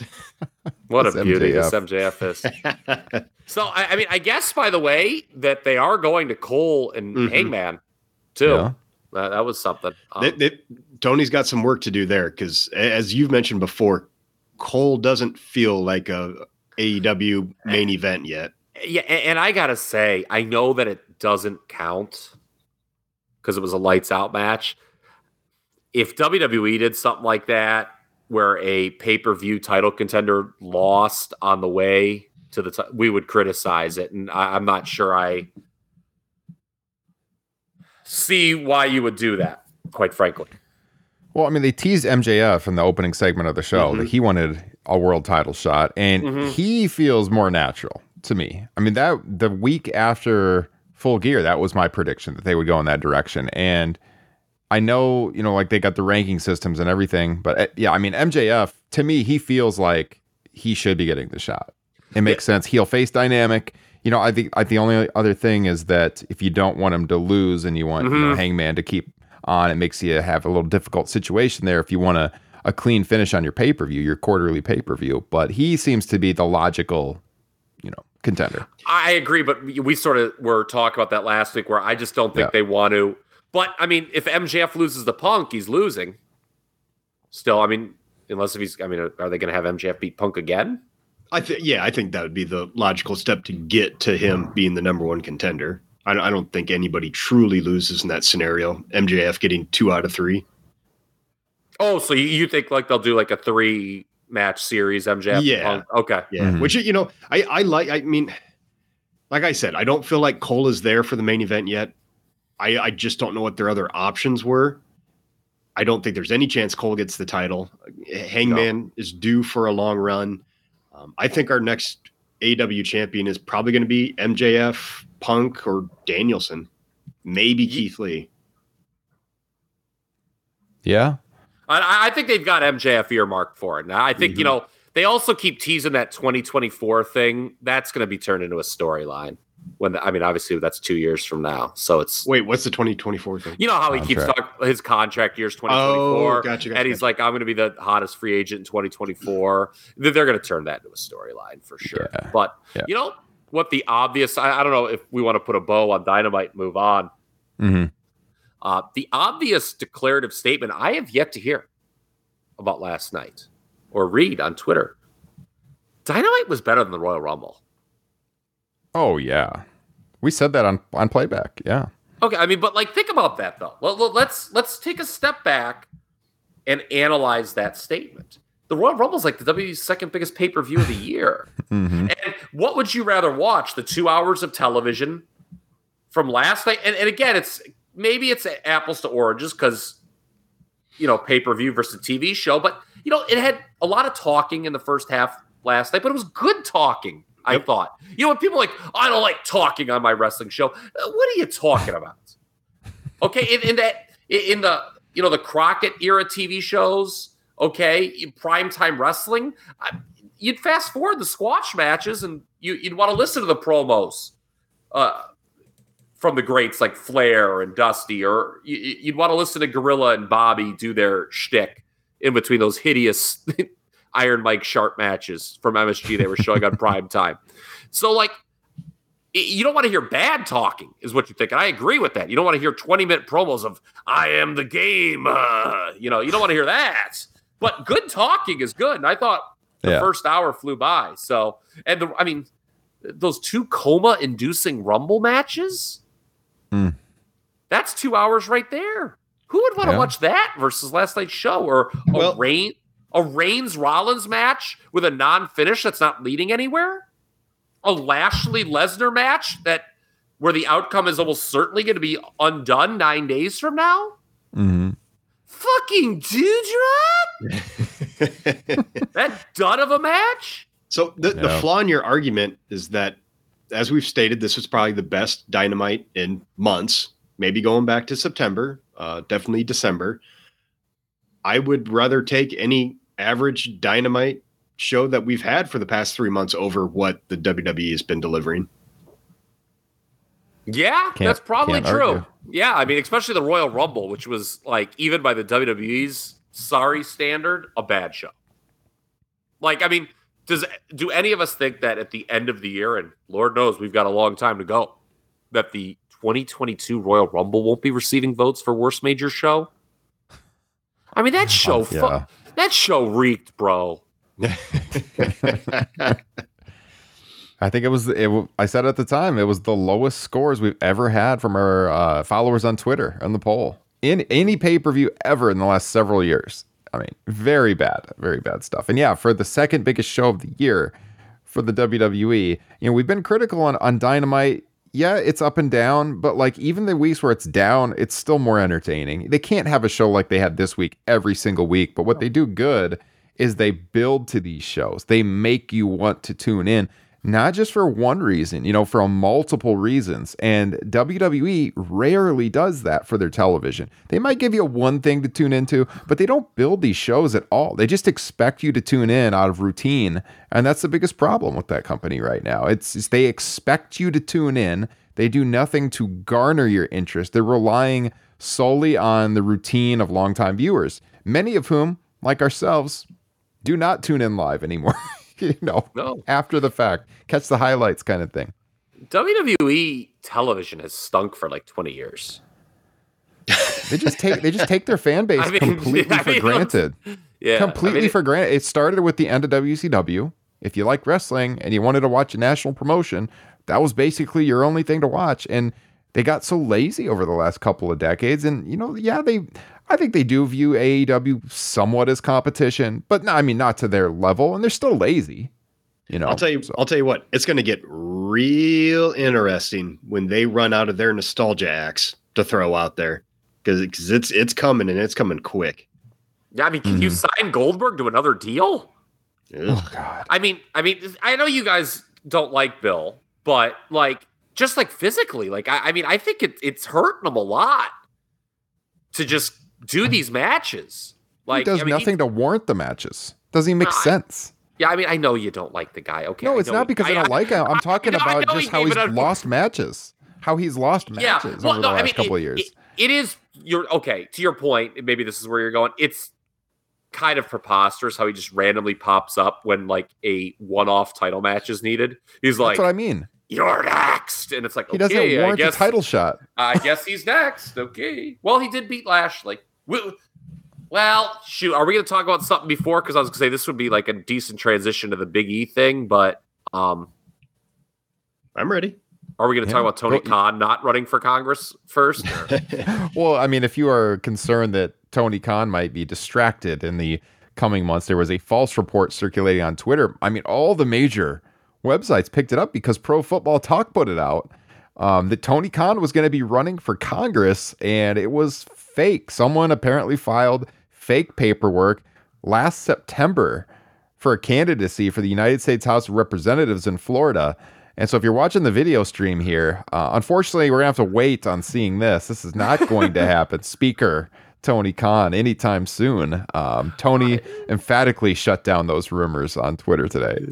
What a That's beauty MJF. this MJF is. So I, I mean, I guess by the way that they are going to Cole and Mhm. Hangman too. Yeah. That, that was something. Um, They- they- Tony's got some work to do there because, as you've mentioned before, Cole doesn't feel like a AEW main event yet. yeah, a- and I gotta say, I know that it doesn't count because it was a lights out match. If WWE did something like that, where a pay per view title contender lost on the way to the, t- we would criticize it, and I, I'm not sure I see why you would do that. Quite frankly. Well, I mean, they teased MJF in the opening segment of the show Mm-hmm. that he wanted a world title shot, and Mhm. he feels more natural to me. I mean, that the week after Full Gear, that was my prediction that they would go in that direction. And I know, you know, like they got the ranking systems and everything, but uh, yeah, I mean, MJF to me, he feels like he should be getting the shot. It makes sense. Heel face dynamic. You know, I think I, the only other thing is that if you don't want him to lose and you want you know, Mhm. Hangman to keep on, it makes you have a little difficult situation there if you want a, a clean finish on your pay per view, your quarterly pay per view. But he seems to be the logical, you know, contender. I agree, but we- we sort of were talking about that last week where I just don't think Yeah. they want to. But I mean, if MJF loses the Punk, he's losing. Still, I mean, unless if he's, I mean, are they going to have MJF beat Punk again? I think, yeah, I think that would be the logical step to get to him being the number one contender. I don't, I don't think anybody truly loses in that scenario. MJF getting two out of three. Oh, so you, think like they'll do like a three match series, MJF? Yeah. Punk? Okay. Yeah, Mhm. which you know, I I like. I mean, like I said, I don't feel like Cole is there for the main event yet. I, I just don't know what their other options were. I don't think there's any chance Cole gets the title. Hangman is due for a long run. Um, I think our next AW champion is probably going to be MJF, Punk, or Danielson, maybe Keith Lee. Yeah. I, I think they've got MJF earmarked for it. Now, I think, you know, they also keep teasing that 2024 thing. That's going to be turned into a storyline. When the, I mean, obviously, that's two years from now. So it's Wait, what's the 2024 thing? You know how he keeps talking his contract years 2024. Oh, gotcha, gotcha, and he's like, I'm going to be the hottest free agent in 2024. They're going to turn that into a storyline for sure. Yeah. But Yeah. you know what? The obvious, I, I don't know if we want to put a bow on Dynamite move on. hmm Uh, the obvious declarative statement I have yet to hear about last night or read on Twitter Dynamite was better than the Royal Rumble. Oh yeah. We said that on on playback. Yeah. Okay, I mean, but like, think about that though. Let, let- let's let's take a step back and analyze that statement. The Royal Rumble is like the WWE's second biggest pay per view of the year. hmm And what would you rather watch? The two hours of television from last night? And, and again, it's maybe it's apples to oranges because you know pay per view versus TV show, but you know it had a lot of talking in the first half last night, but it was good talking. I thought. You know, when people are like, I don't like talking on my wrestling show. Uh, What are you talking about? Okay, in, in that in the you know the Crockett era TV shows, okay, primetime wrestling. I, you'd fast forward the squash matches and you, you'd want to listen to the promos uh, from the greats like Flair and Dusty, or you, you'd want to listen to Gorilla and Bobby do their shtick in between those hideous Iron Mike Sharp matches from MSG they were showing on prime time. So, like, y- you don't want to hear bad talking, is what you think. And I agree with that. You don't want to hear 20 minute promos of, I am the game. Uh, you know, you don't want to hear that. But good talking is good. And I thought the Yeah. first hour flew by. So, and the, I mean, those two coma inducing rumble matches, Mm. that's two hours right there. Who would want to watch that versus last night's show or a Well- Reign a Reigns Rollins match with a non finish that's not leading anywhere? A Lashley Lesnar match that where the outcome is almost certainly going to be undone nine days from now? hmm Fucking Dewdrop? that dud of a match? So the, the flaw in your argument is that, as we've stated, this was probably the best dynamite in months, maybe going back to September, uh, definitely December. I would rather take any average dynamite show that we've had for the past three months over what the WWE has been delivering. Yeah, Can't- that's probably true. argue. Yeah, I mean, especially the Royal Rumble, which was like even by the WWE's sorry standard, a bad show. Like, I mean, does do any of us think that at the end of the year, and Lord knows we've got a long time to go, that the 2022 Royal Rumble won't be receiving votes for worst major show? I mean, that show, fu- yeah. That show reeked, bro. I think it was. It, I said at the time it was the lowest scores we've ever had from our uh, followers on Twitter on the poll in any pay per view ever in the last several years. I mean, very bad, very bad stuff. And yeah, for the second biggest show of the year for the WWE, you know, we've been critical on on Dynamite. Yeah, it's up and down, but like even the weeks where it's down, it's still more entertaining. They can't have a show like they had this week every single week, but what they do good is they build to these shows. They make you want to tune in, not just for one reason, you know, for multiple reasons. And WWE rarely does that for their television. They might give you one thing to tune into, but they don't build these shows at all. They just expect you to tune in out of routine. And that's the biggest problem with that company right now. It's, it's they expect you to tune in. They do nothing to garner your interest. They're relying solely on the routine of longtime viewers, many of whom, like ourselves, do not tune in live anymore. you know, No. after the fact, catch the highlights kind of thing. WWE television has stunk for like 20 years. They just take they just take their fan base I mean, completely I for granted. Yeah. completely I mean, for granted. It started with the end of WCW. If you like wrestling and you wanted to watch a national promotion, that was basically your only thing to watch. And they got so lazy over the last couple of decades. And you know, yeah, they I think they do view AEW somewhat as competition, but no, I mean not to their level, and they're still lazy. You know, I'll tell you. So- I'll tell you what. It's going to get real interesting when they run out of their nostalgia acts to throw out there because it's it's coming and it's coming quick. Yeah, I mean, can you mm-hmm. sign Goldberg to another deal? Ugh. Oh God. I mean, I mean, I know you guys don't like Bill, but like, just like physically, like, I, I mean, I think it, it's hurting him a lot to just do these matches. Like, he does I mean, he- nothing to warrant the matches. Doesn't even make No, I- sense. yeah, I mean, I know you don't like the guy. Okay, No, it's not because I, don't like him. I'm talking no, I about just he how he's it a- lost matches. How he's lost matches over the last couple of years. it- it is. You're okay. To your point, maybe this is where you're going. It's kind of preposterous how he just randomly pops up when like a one-off title match is needed. He's like, That's what I mean. "You're next," and it's like, He okay, doesn't I warrant guess, a title shot. I guess he's next. Okay. Well, he did beat Lashley. Well, well, shoot. Are we going to talk about something before? Because I was going to say this would be like a decent transition to the Big E thing, but um, I'm ready. are we going to Yeah. talk about Tony Go- Khan not running for Congress first? Well, I mean, if you are concerned that Tony Khan might be distracted in the coming months, there was a false report circulating on Twitter. I mean, all the major websites picked it up because Pro Football Talk put it out um, that Tony Khan was going to be running for Congress, and it was fake. Someone apparently filed fake paperwork last September for a candidacy for the United States House of Representatives in Florida. And so, if you're watching the video stream here, uh, unfortunately, we're gonna have to wait on seeing this. This is not going to happen. Speaker Tony Khan anytime soon. Um, Tony emphatically shut down those rumors on Twitter today.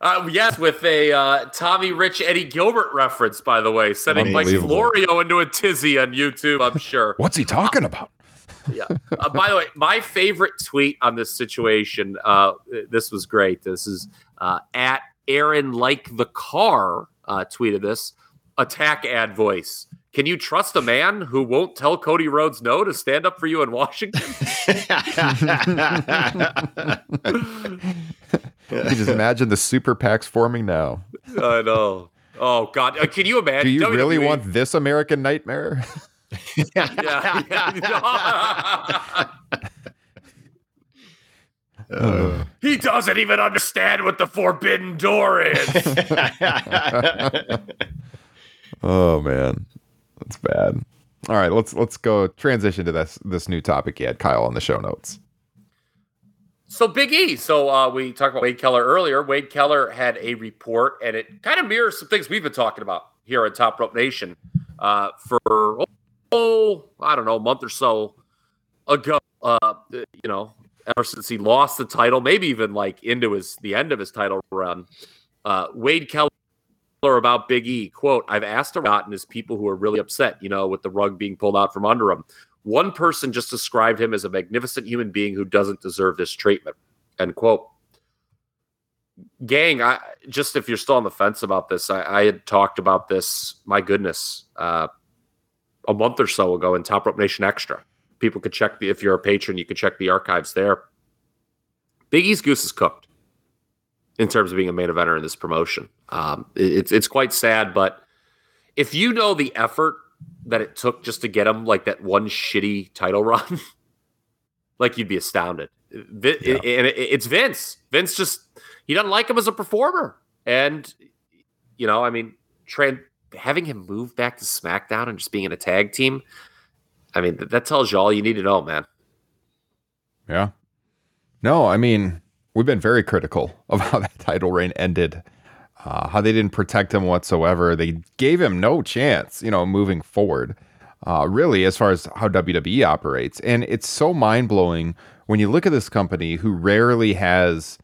Uh, yes, with a uh, Tommy Rich Eddie Gilbert reference, by the way, sending Mike Florio into a tizzy on YouTube, I'm sure. What's he talking about? yeah. Uh, by the way, my favorite tweet on this situation, uh, this was great. This is uh, at Aaron Like the Car uh, tweeted this attack ad voice. Can you trust a man who won't tell Cody Rhodes no to stand up for you in Washington? You can just imagine the super PACs forming now. I know. Oh God! Uh, can you imagine? Do you really want this American nightmare? Yeah. Uh, he doesn't even understand what the forbidden door is. oh man, that's bad. All right, let's let's go transition to this this new topic you had, Kyle, on the show notes. So Big E. So uh, we talked about Wade Keller earlier. Wade Keller had a report, and it kind of mirrors some things we've been talking about here at Top Rope Nation uh, for oh I don't know a month or so ago. Uh, you know, ever since he lost the title, maybe even like into his the end of his title run. Uh, Wade Keller about Big E. Quote, I've asked around and his people who are really upset, you know, with the rug being pulled out from under him. One person just described him as a magnificent human being who doesn't deserve this treatment. End quote. Gang, I just if you're still on the fence about this, I, I had talked about this, my goodness, uh, a month or so ago in Top Rope Nation Extra. People could check the if you're a patron, you could check the archives there. Big E's goose is cooked in terms of being a main eventer in this promotion. Um, it- it's it's quite sad, but if you know the effort that it took just to get him like that one shitty title run, like you'd be astounded. Yeah. and it- it's Vince. Vince just he doesn't like him as a performer, and you know, I mean, tran having him move back to SmackDown and just being in a tag team. I mean, th- that tells you all you need to know, man. Yeah. No, I mean, we've been very critical of how that title reign ended, uh, how they didn't protect him whatsoever. They gave him no chance, you know, moving forward, uh, really, as far as how WWE operates. And it's so mind blowing when you look at this company who rarely has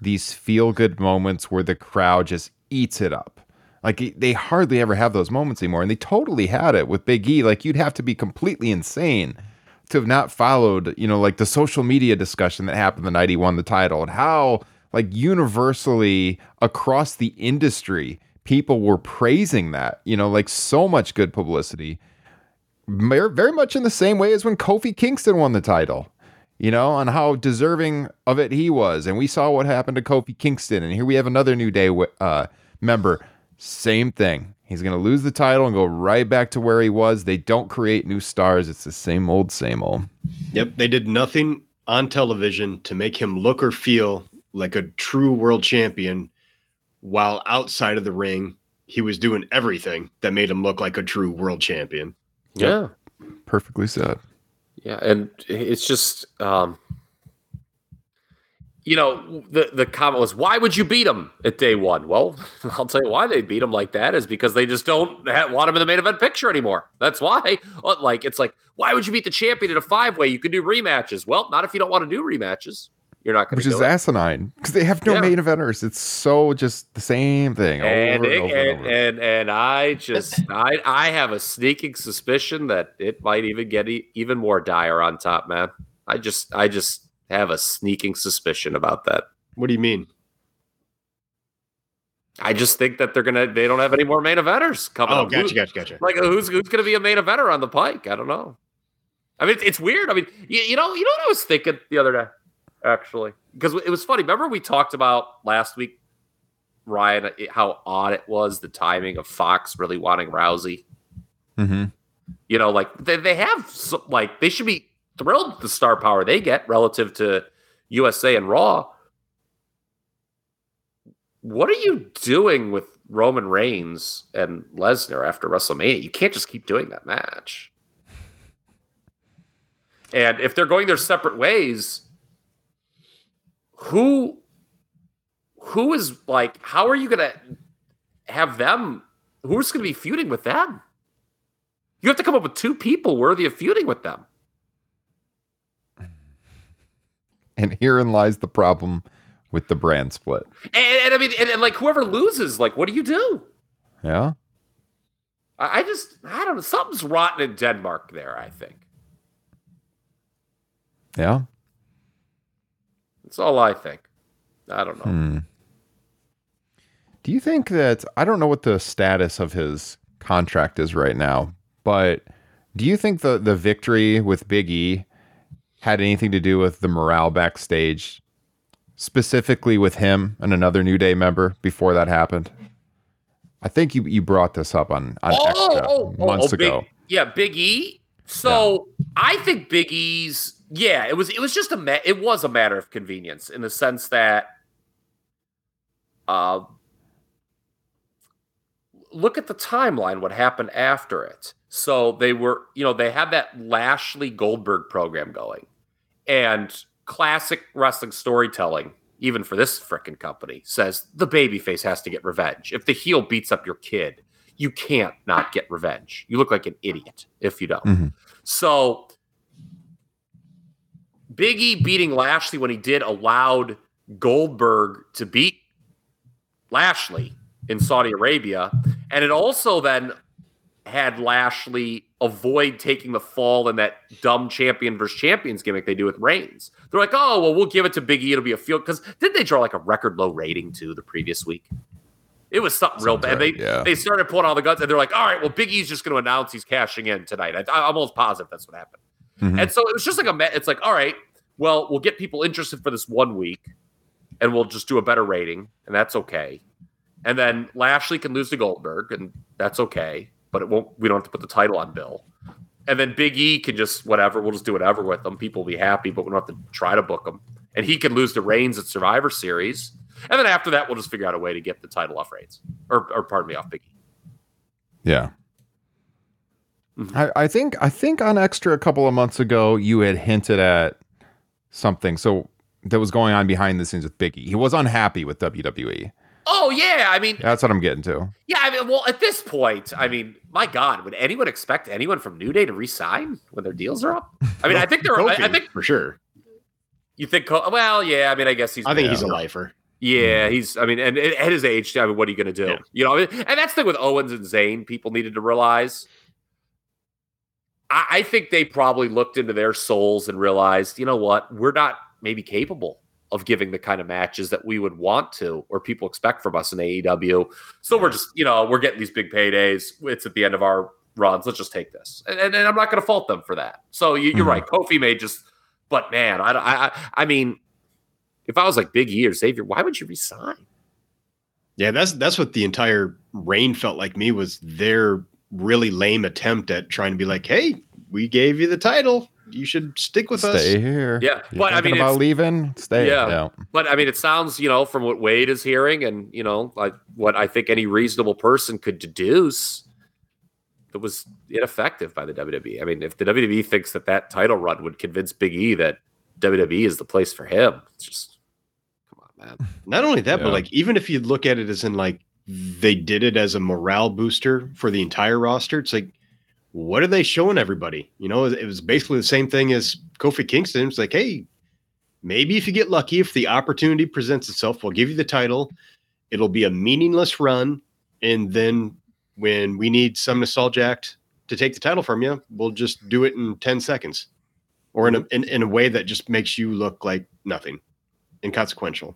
these feel good moments where the crowd just eats it up. Like they hardly ever have those moments anymore. And they totally had it with Big E. Like you'd have to be completely insane to have not followed, you know, like the social media discussion that happened the night he won the title and how, like, universally across the industry, people were praising that, you know, like so much good publicity. Very, much in the same way as when Kofi Kingston won the title, you know, on how deserving of it he was. And we saw what happened to Kofi Kingston. And here we have another New Day uh, member. Same thing. He's going to lose the title and go right back to where he was. They don't create new stars. It's the same old, same old. Yep, they did nothing on television to make him look or feel like a true world champion, while outside of the ring, he was doing everything that made him look like a true world champion. Yeah. Perfectly said. Yeah, and it's just um you know, the the comment was, "Why would you beat them at day one?" Well, I'll tell you why they beat them like that is because they just don't ha- want them in the main event picture anymore. That's why. Like it's like, why would you beat the champion in a five way? You could do rematches. Well, not if you don't want to do rematches. You're not going to Which is it. asinine because they have no Yeah. main eventers. It's so just the same thing over And, and, it- over and and, over. and and I just I I have a sneaking suspicion that it might even get e- even more dire on top, man. I just I just have a sneaking suspicion about that. What do you mean? I just think that they're gonna they don't have any more main eventers coming Oh, up. gotcha, Who- gotcha, gotcha. Like who's who's gonna be a main eventer on the pike? I don't know. I mean, it's, it's weird. I mean, you, you know, you know what I was thinking the other day, actually, because it was funny. Remember we talked about last week, Ryan, how odd it was the timing of Fox really wanting Rousey. hmm You know, like they, they have so, like they should be thrilled with the star power they get relative to USA and Raw. What are you doing with Roman Reigns and Lesnar after WrestleMania? You can't just keep doing that match. And if they're going their separate ways, who who is like how are you going to have them who's going to be feuding with them? You have to come up with two people worthy of feuding with them. And herein lies the problem with the brand split. And, and I mean, and, and like whoever loses, like, what do you do? Yeah. I, I just, I don't know. Something's rotten in Denmark there, I think. Yeah. That's all I think. I don't know. Hmm. Do you think that I don't know what the status of his contract is right now, but do you think the the victory with Big E had anything to do with the morale backstage, specifically with him and another New Day member before that happened? I think you you brought this up on on extra months Big- ago. yeah, Big E. So I think Big E's. Yeah, it was. It was just a. Ma- it was a matter of convenience in the sense that. Uh, look at the timeline. What happened after it? So they were, you know, they had that Lashley Goldberg program going, and classic wrestling storytelling. Even for this frickin' company, says the babyface has to get revenge. If the heel beats up your kid, you can't not get revenge. You look like an idiot if you don't. Mhm. So Big E beating Lashley when he did allowed Goldberg to beat Lashley in Saudi Arabia. And it also then had Lashley avoid taking the fall in that dumb champion versus champions gimmick they do with Reigns. They're like, oh, well, we'll give it to Big E. It'll be a field. Because didn't they draw like a record low rating too the previous week? It was something real bad. right, they yeah. they started pulling all the guns and they're like, all right, well, Big E's just going to announce he's cashing in tonight. I, I'm almost positive that's what happened. Mhm. And so it was just like a, it's like, all right, well, we'll get people interested for this one week and we'll just do a better rating and that's okay. And then Lashley can lose to Goldberg and that's okay, but it won't, we don't have to put the title on Bill. And then Big E can just whatever, we'll just do whatever with them. People will be happy, but we don't have to try to book them. And he can lose to Reigns at Survivor Series. And then after that, we'll just figure out a way to get the title off Reigns or, or pardon me, off Big E. Yeah. Mhm. I, I think I think on extra a couple of months ago you had hinted at something so that was going on behind the scenes with Biggie. He was unhappy with WWE. Oh yeah, I mean, That's what I'm getting to. yeah, I mean, well, at this point, I mean, my God, would anyone expect anyone from New Day to resign when their deals are up? I mean, I think they're. I, I think for sure. you think. Well, yeah, I mean, I guess he's. I think Yeah. he's a lifer. Yeah, he's. I mean, and and at his age, I mean, what are you going to do? Yeah. You know, and that's the thing with Owens and Zayn. People needed to realize. I, I think they probably looked into their souls and realized, you know what, we're not maybe capable of giving the kind of matches that we would want to or people expect from us in AEW. So we're just, you know, we're getting these big paydays. It's at the end of our runs. Let's just take this, and, and, and I'm not going to fault them for that. So you, you're Mhm. right. Kofi may just, but man, I, I, I- I mean, if I was like Big E or Xavier, why would you resign? Yeah, that's that's what the entire reign felt like me was their really lame attempt at trying to be like, hey, we gave you the title. You should stick with Stay us. Stay here. Yeah, You're but I mean, about leaving. Stay. Yeah. Yeah. But I mean, it sounds, you know, from what Wade is hearing, and you know, like what I think any reasonable person could deduce. that was ineffective by the WWE. I mean, if the WWE thinks that that title run would convince Big E that WWE is the place for him, it's just come on, man. Not only that, Yeah. but like even if you look at it as in like they did it as a morale booster for the entire roster, it's like what are they showing everybody? You know, it was basically the same thing as Kofi Kingston. It's like, hey, maybe if you get lucky, if the opportunity presents itself, we'll give you the title. It'll be a meaningless run, and then when we need some nostalgia act to take the title from you, we'll just do it in ten seconds, or in a in, in a way that just makes you look like nothing, inconsequential.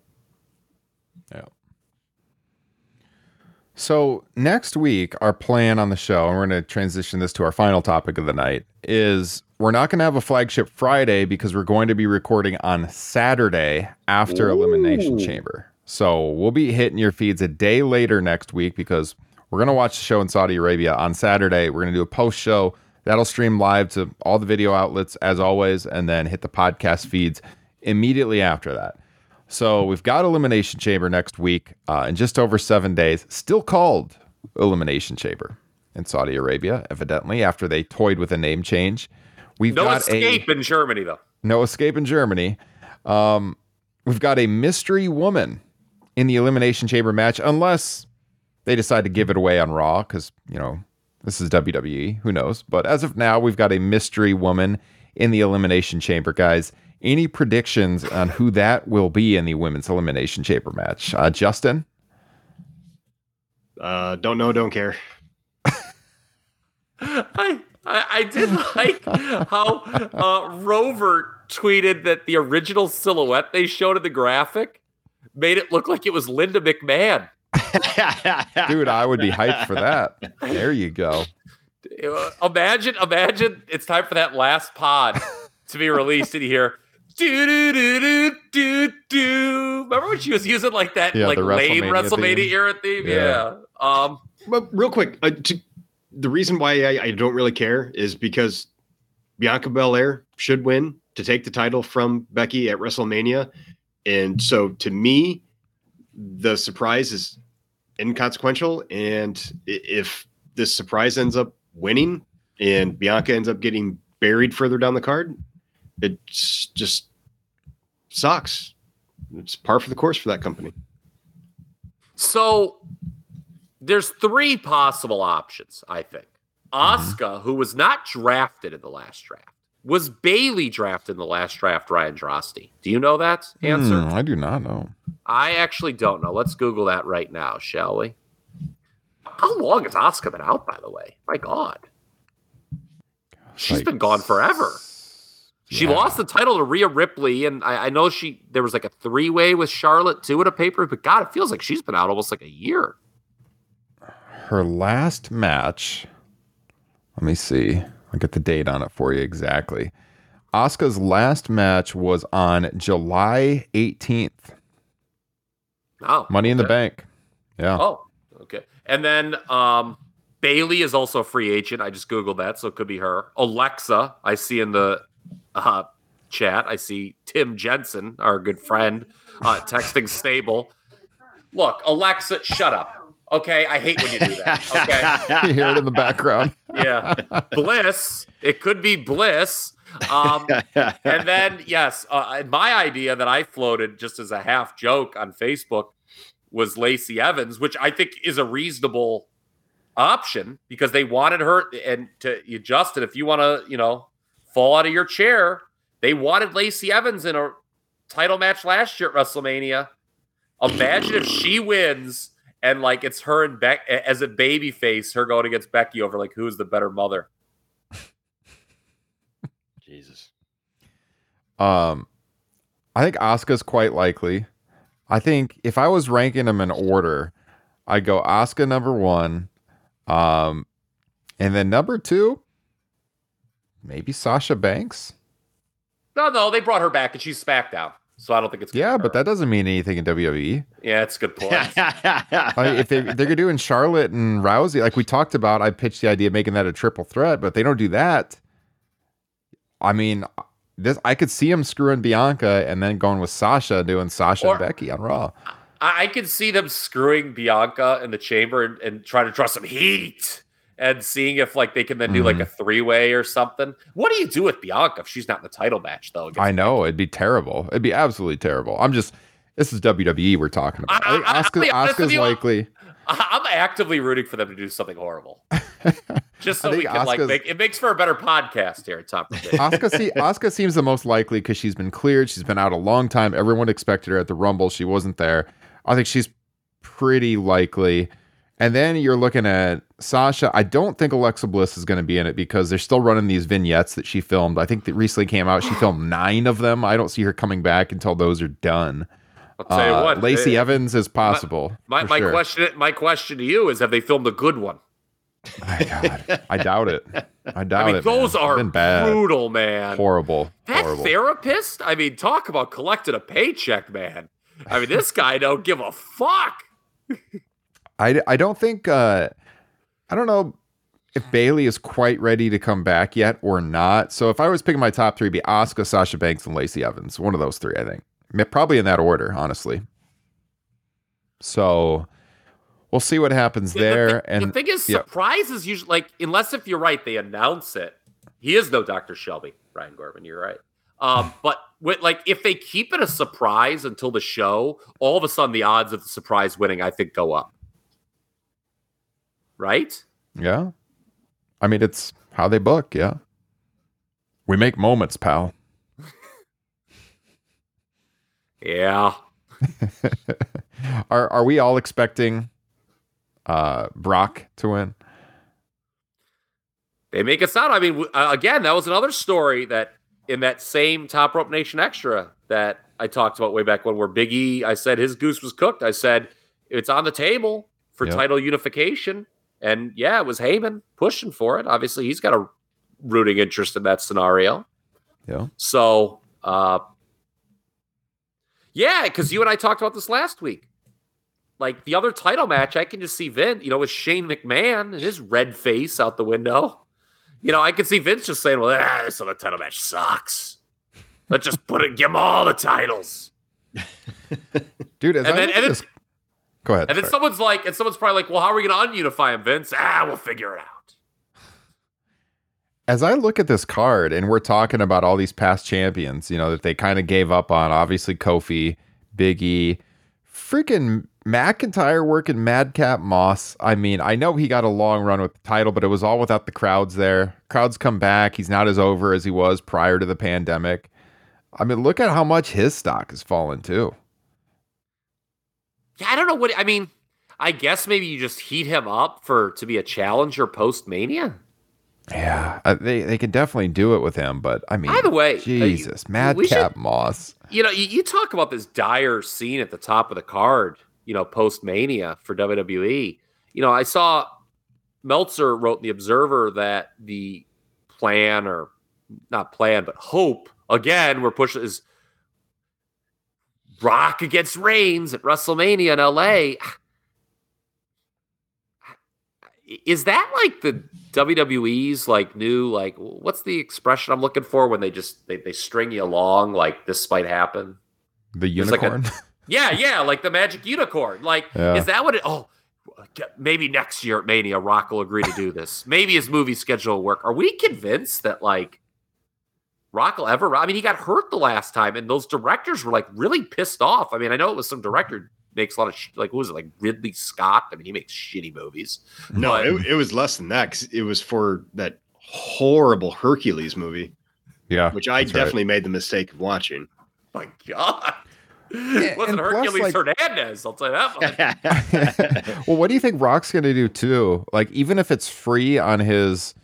So next week, our plan on the show, and we're going to transition this to our final topic of the night, is we're not going to have a flagship Friday because we're going to be recording on Saturday after Elimination Chamber. So we'll be hitting your feeds a day later next week because we're going to watch the show in Saudi Arabia on Saturday. We're going to do a post show that'll stream live to all the video outlets as always, and then hit the podcast feeds immediately after that. So we've got Elimination Chamber next week uh, in just over seven days, still called Elimination Chamber in Saudi Arabia, evidently, after they toyed with a name change. We've No got escape in Germany though. no escape in Germany. Um, we've got a mystery woman in the Elimination Chamber match, unless they decide to give it away on Raw, because you know this is WWE. Who knows? But as of now, we've got a mystery woman in the Elimination Chamber, guys. Any predictions on who that will be in the women's elimination chamber match? Uh, Justin, Uh, don't know, don't care. I, I I did like how uh, Rover tweeted that the original silhouette they showed in the graphic made it look like it was Linda McMahon. dude, I would be hyped for that. There you go. Imagine, imagine it's time for that last pod to be released in here. Do do do do do do. Remember when she was using like that Yeah, like the lame WrestleMania WrestleMania theme. era theme? Yeah. Yeah. Um. But real quick, uh, to, the reason why I, I don't really care is because Bianca Belair should win to take the title from Becky at WrestleMania, and so to me, the surprise is inconsequential. And i- if this surprise ends up winning and Bianca ends up getting buried further down the card, it just sucks. It's par for the course for that company. So there's three possible options, I think. Asuka, who was not drafted in the last draft, was Bayley drafted in the last draft, Ryan Drosty. Do you know that answer? Hmm, I do not know. I actually don't know. Let's Google that right now, shall we? How long has Asuka been out, by the way? My God. She's Like- been gone forever. She Yeah. lost the title to Rhea Ripley, and I, I know she there was like a three way with Charlotte too at a paper, but God, it feels like she's been out almost like a year. her last match. Let me see. I'll get the date on it for you exactly. Asuka's last match was on July 18th. Oh, Money in the. Bank. Yeah. Oh, okay. And then um, Bayley is also a free agent. I just googled that, so it could be her. Alexa, I see in the uh, chat. I see Tim Jensen, our good friend, uh, texting stable. Look, Alexa, shut up. Okay, I hate when you do that. Okay. you hear it in the background. yeah. Bliss. It could be Bliss. Um, and then, yes, uh, my idea that I floated just as a half joke on Facebook was Lacey Evans, which I think is a reasonable option because they wanted her. And to you, Justin, if you want to, you know, fall out of your chair, they wanted Lacey Evans in a title match last year at WrestleMania. Imagine if she wins and like it's her and Beck as a baby face, her going against Becky over like who's the better mother. Jesus. Um, I think Asuka's quite likely. I think if I was ranking them in order, I'd go Asuka number one, um, and then number two, maybe Sasha Banks. No, no, they brought her back and she's SmackDown, so I don't think it's gonna Yeah, but that doesn't mean anything in WWE. yeah, it's a good point. Like, if they, they're doing Charlotte and Rousey, like we talked about, I pitched the idea of making that a triple threat, but if they don't do that. I mean, this I could see them screwing Bianca and then going with Sasha doing Sasha Or- and Becky on Raw. I, I could see them screwing Bianca in the chamber and, and trying to draw some heat and seeing if like they can then do like Mhm. a three way or something. What do you do with Bianca if she's not in the title match though? I know it'd be terrible. It'd be absolutely terrible. I'm just. This is WWE we're talking about. I- I think I- I'll Oscar, be honest you. likely. I'm actively rooting for them to do something horrible, just so we can like make it makes for a better podcast here at Top. Oscar, see, Oscar seems the most likely because she's been cleared. She's been out a long time. Everyone expected her at the Rumble. She wasn't there. I think she's pretty likely. And then you're looking at Sasha. I don't think Alexa Bliss is going to be in it because they're still running these vignettes that she filmed. I think that recently came out. She filmed nine of them. I don't see her coming back until those are done. I'll tell you Uh, what, Lacey eh, Evans is possible. My, for my sure. question, my question to you is: Have they filmed a good one? My God, I doubt it. I doubt I mean, it. those man. are bad, brutal, man. horrible, That horrible. therapist, I mean, talk about collecting a paycheck, man. I mean, this guy don't give a fuck. I, I don't think uh I don't know if Bayley is quite ready to come back yet or not. So if I was picking my top three, it'd be Asuka, Sasha Banks, and Lacey Evans. One of those three, I think. Probably in that order, honestly. So we'll see what happens The- there. the, thing, and the thing is, yeah. surprises usually like unless if you're right, they announce it. He is no Dr. Shelby, Ryan Gorman. You're right. Um, but with, like if they keep it a surprise until the show, all of a sudden the odds of the surprise winning, I think, go up. Right? yeah. I mean it's how they book, yeah. We make moments, pal. Yeah. are are we all expecting uh Brock to win? They make it sound. I mean, w- uh, again, that was another story that in that same Top Rope Nation extra that I talked about way back when, where Biggie, I said his goose was cooked. I said it's on the table for Yep. title unification, and yeah, it was Heyman pushing for it. Obviously, he's got a rooting interest in that scenario. Yeah. So, uh, yeah, because you and I talked about this last week. Like the other title match, I can just see Vince, you know, with Shane McMahon and his red face out the window. You know, I could see Vince just saying, "Well, ah, this other title match sucks. Let's just put it, give them all the titles." Dude, as And I then- and this- Go ahead. And then sorry. someone's like, and someone's probably like, "Well, how are we going to ununify him, Vince?" Ah, we'll figure it out. as I look at this card and we're talking about all these past champions, you know, that they kind of gave up on, obviously Kofi, Biggie, freaking McIntyre working Madcap Moss. I mean, I know he got a long run with the title, but it was all without the crowds there. Crowds come back. He's not as over as he was prior to the pandemic. I mean, look at how much his stock has fallen too. Yeah, I don't know what I mean. I guess maybe you just heat him up for to be a challenger post Mania. Yeah, uh, they they can definitely do it with him, but I mean, By the way, uh, Jesus, we Madcap Moss. You know, you, you talk about this dire scene at the top of the card, you know, post Mania for WWE. You know, I saw Meltzer wrote in the Observer that the plan, or not plan, but hope again, we're pushing is Rock against Reigns at WrestleMania in LA. Is that like the WWE's like new like what's the expression I'm looking for when they just they, they string you along like this might happen? The There's like a- unicorn. Yeah, yeah, like the magic unicorn. Like, Yeah. is that what it? Oh, maybe next year at Mania, Rock will agree to do this. maybe his movie schedule will work. Are we convinced that like Rock will ever? I mean, he got hurt the last time, and those directors were like really pissed off. I mean, I know it was some director makes a lot of sh- like who was it like Ridley Scott? I mean, he makes shitty movies. No, But- it, it was less than that 'cause it was for that horrible Hercules movie, yeah, which I that's right. definitely made the mistake of watching. My God, it wasn't and plus, Hercules like- Hernandez. I'll tell you that much. well, what do you think Rock's going to do too? Like, even if it's free on his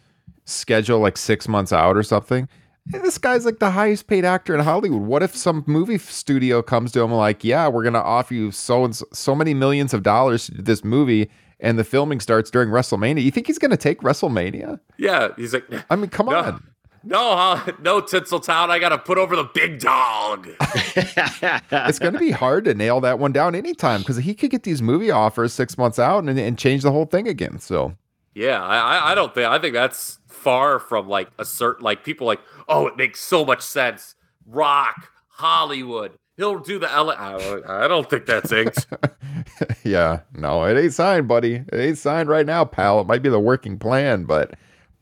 schedule, like six months out or something, hey, this guy's like the highest paid actor in Hollywood. What if some movie studio comes to him like, yeah, we're going to offer you so and so, so many millions of dollars to do this movie, and the filming starts during WrestleMania? You think he's going to take WrestleMania? yeah, he's like, I mean, come No. on. no, huh? no, Tinseltown. I got to put over the big dog. It's going to be hard to nail that one down anytime because he could get these movie offers six months out and, and change the whole thing again. So, Yeah, I, I- I don't think I think that's far from like a certain like people like oh it makes so much sense. Rock, Hollywood, he'll do the L. I, I don't think that's inked. yeah, no, it ain't signed, buddy. It ain't signed right now, pal. It might be the working plan, but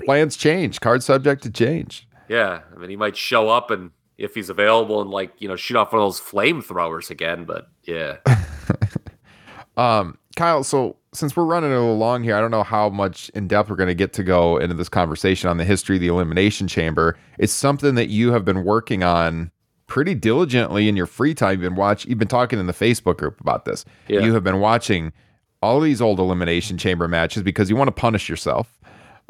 plans change. Card subject to change. yeah, I mean, he might show up and if he's available and like you know shoot off one of those flamethrowers again. But yeah, Um, Kyle, so since we're running a little long here, I don't know how much in depth we're going to get to go into this conversation on the history of the Elimination Chamber. It's something that you have been working on pretty diligently in your free time. You've been watch. You've been talking in the Facebook group about this. Yeah. You have been watching all these old Elimination Chamber matches because you want to punish yourself.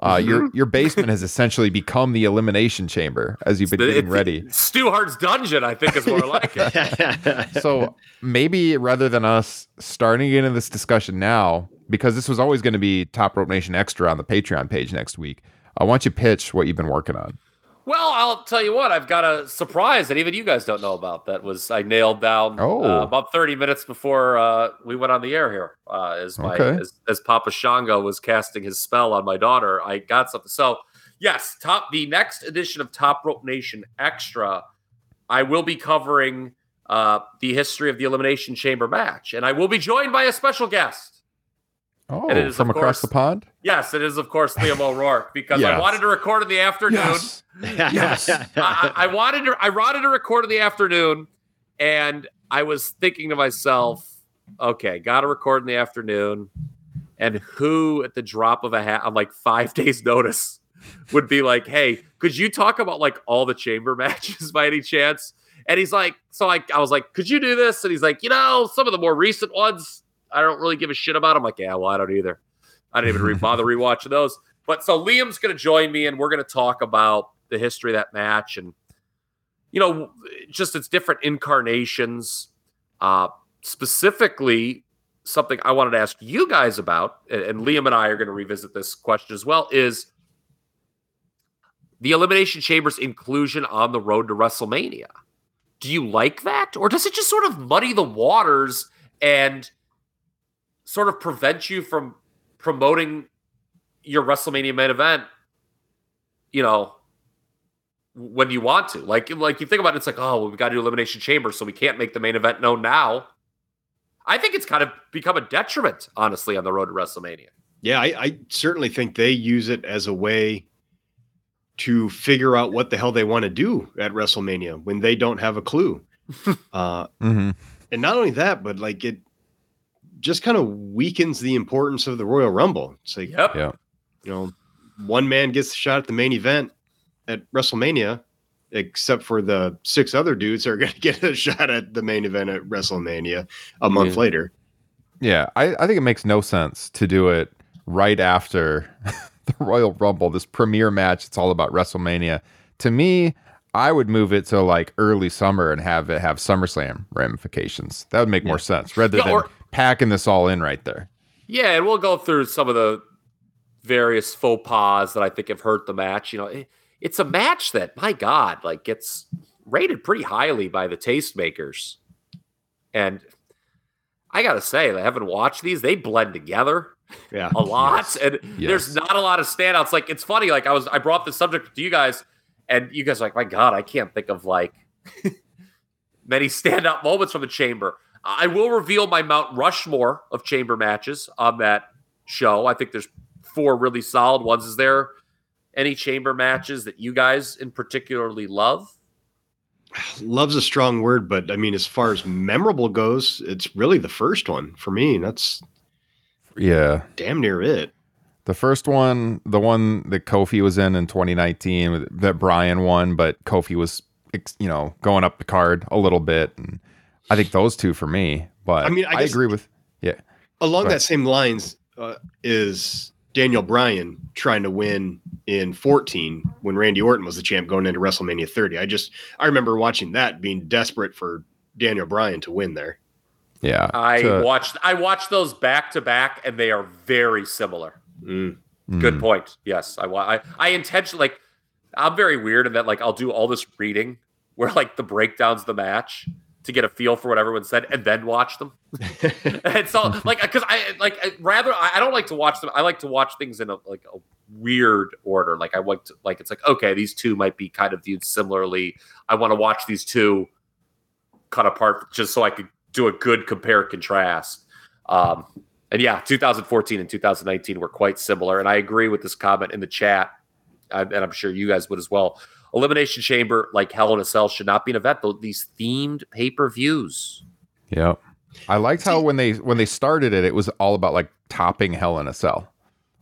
Uh, your Mm-hmm. your basement has essentially become the Elimination Chamber as you've been getting It's- ready. Stu Hart's dungeon, I think, is more like it. so maybe rather than us starting into this discussion now, because this was always going to be Top Rope Nation Extra on the Patreon page next week, I want you to pitch what you've been working on. Well, I'll tell you what, I've got a surprise that even you guys don't know about. That was I nailed down Oh. uh, about 30 minutes before uh, we went on the air here. Uh, as my Okay. as, as Papa Shango was casting his spell on my daughter, I got something. So yes, top the next edition of Top Rope Nation Extra, I will be covering uh, the history of the Elimination Chamber match, and I will be joined by a special guest. Oh, And it is, from across course- the pond? Yes, it is of course Liam O'Rourke because I wanted to record in the afternoon. Yes. I, I I wanted to I wanted to record in the afternoon, and I was thinking to myself, okay, got to record in the afternoon, and who at the drop of a hat on like five days notice would be like, hey, could you talk about like all the chamber matches by any chance? And he's like, so I, I was like, could you do this? And he's like, you know, some of the more recent ones, I don't really give a shit about. I'm like, yeah, well, I don't either. I didn't even re- bother rewatching those. But so Liam's going to join me, and we're going to talk about the history of that match and you know just its different incarnations. Uh, specifically, something I wanted to ask you guys about, and, and Liam and I are going to revisit this question as well, is the Elimination Chamber's inclusion on the road to WrestleMania. Do you like that, or does it just sort of muddy the waters and sort of prevent you from promoting your WrestleMania main event? You know, when you want to. Like, like you think about it, it's like, oh, well, we got to do Elimination Chamber, so we can't make the main event known now. I think it's kind of become a detriment, honestly, on the road to WrestleMania. Yeah, I, I certainly think they use it as a way to figure out what the hell they want to do at WrestleMania when they don't have a clue. uh, Mm-hmm. and not only that, but like it just kind of weakens the importance of the Royal Rumble. It's like, Yep. Yeah. you know, one man gets the shot at the main event at WrestleMania, except for the six other dudes that are going to get a shot at the main event at WrestleMania a month Yeah. later. Yeah, I, I think it makes no sense to do it right after the Royal Rumble, this premiere match. It's all about WrestleMania. To me, I would move it to like early summer and have it have SummerSlam ramifications. That would make more sense rather Yeah, than or- packing this all in right there. Yeah, and we'll go through some of the various faux pas that I think have hurt the match. You know, it- it's a match that, my God, like gets rated pretty highly by the tastemakers. And I gotta say, I haven't watched these. They blend together Yeah. a lot, and Yes. there's not a lot of standouts. Like it's funny. Like I was, I brought the subject to you guys, and you guys are like, my God, I can't think of like many standout moments from the chamber. I will reveal my Mount Rushmore of chamber matches on that show. I think there's four really solid ones. Is there any chamber matches that you guys in particularly love? Love's a strong word, but I mean, as far as memorable goes, it's really the first one for me. That's Yeah. damn near it. The first one, the one that Kofi was in in 2019, that Bryan won, but Kofi was, you know, going up the card a little bit. And I think those two for me. But I I mean, mean, I I, agree with, yeah. Along that same lines uh, is Daniel Bryan trying to win in 14 when Randy Orton was the champ going into WrestleMania 30. I just I remember watching that being desperate for Daniel Bryan to win there. Yeah. I to- watched I watched those back to back, and they are very similar. Mm. Good Mm. point. Yes, I I I intentionally like I'm very weird in that like I'll do all this reading where like the breakdowns the match to get a feel for what everyone said and then watch them. and so like because I like I, rather I, I don't like to watch them. I like to watch things in a like a weird order. Like I want to like it's like okay these two might be kind of viewed similarly. I want to watch these two cut apart just so I could do a good compare contrast. Um, and yeah, 2014 and 2019 were quite similar. And I agree with this comment in the chat, and I'm sure you guys would as well. Elimination Chamber, like Hell in a Cell, should not be an event. Though these themed pay per views. Yep. I liked how when they when they started it, it was all about like topping Hell in a Cell.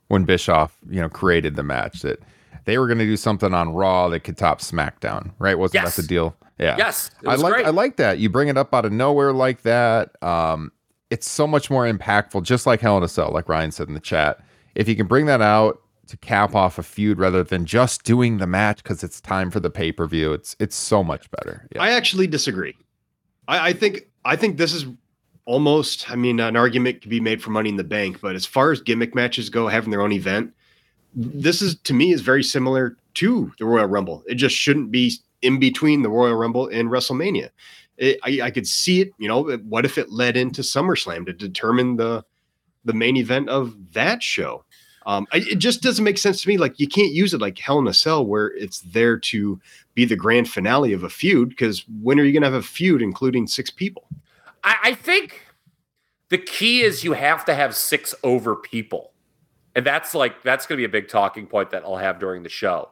When Bischoff, you know, created the match that they were going to do something on Raw that could top SmackDown, right? Wasn't Yes. that the deal? Yeah. Yes, I like great. I like that. You bring it up out of nowhere like that. Um, it's so much more impactful, just like Hell in a Cell, like Ryan said in the chat. If you can bring that out to cap off a feud rather than just doing the match because it's time for the pay per view, it's it's so much better. Yeah. I actually disagree. I, I think I think this is almost. I mean, an argument could be made for Money in the Bank, but as far as gimmick matches go, having their own event, this is to me is very similar to the Royal Rumble. It just shouldn't be in between the Royal Rumble and WrestleMania. It, I, I could see it. You know, what if it led into SummerSlam to determine the the main event of that show? Um, I, it just doesn't make sense to me. Like you can't use it like Hell in a Cell, where it's there to be the grand finale of a feud. Because when are you going to have a feud including six people? I, I think the key is you have to have six over people. And that's like that's gonna be a big talking point that I'll have during the show.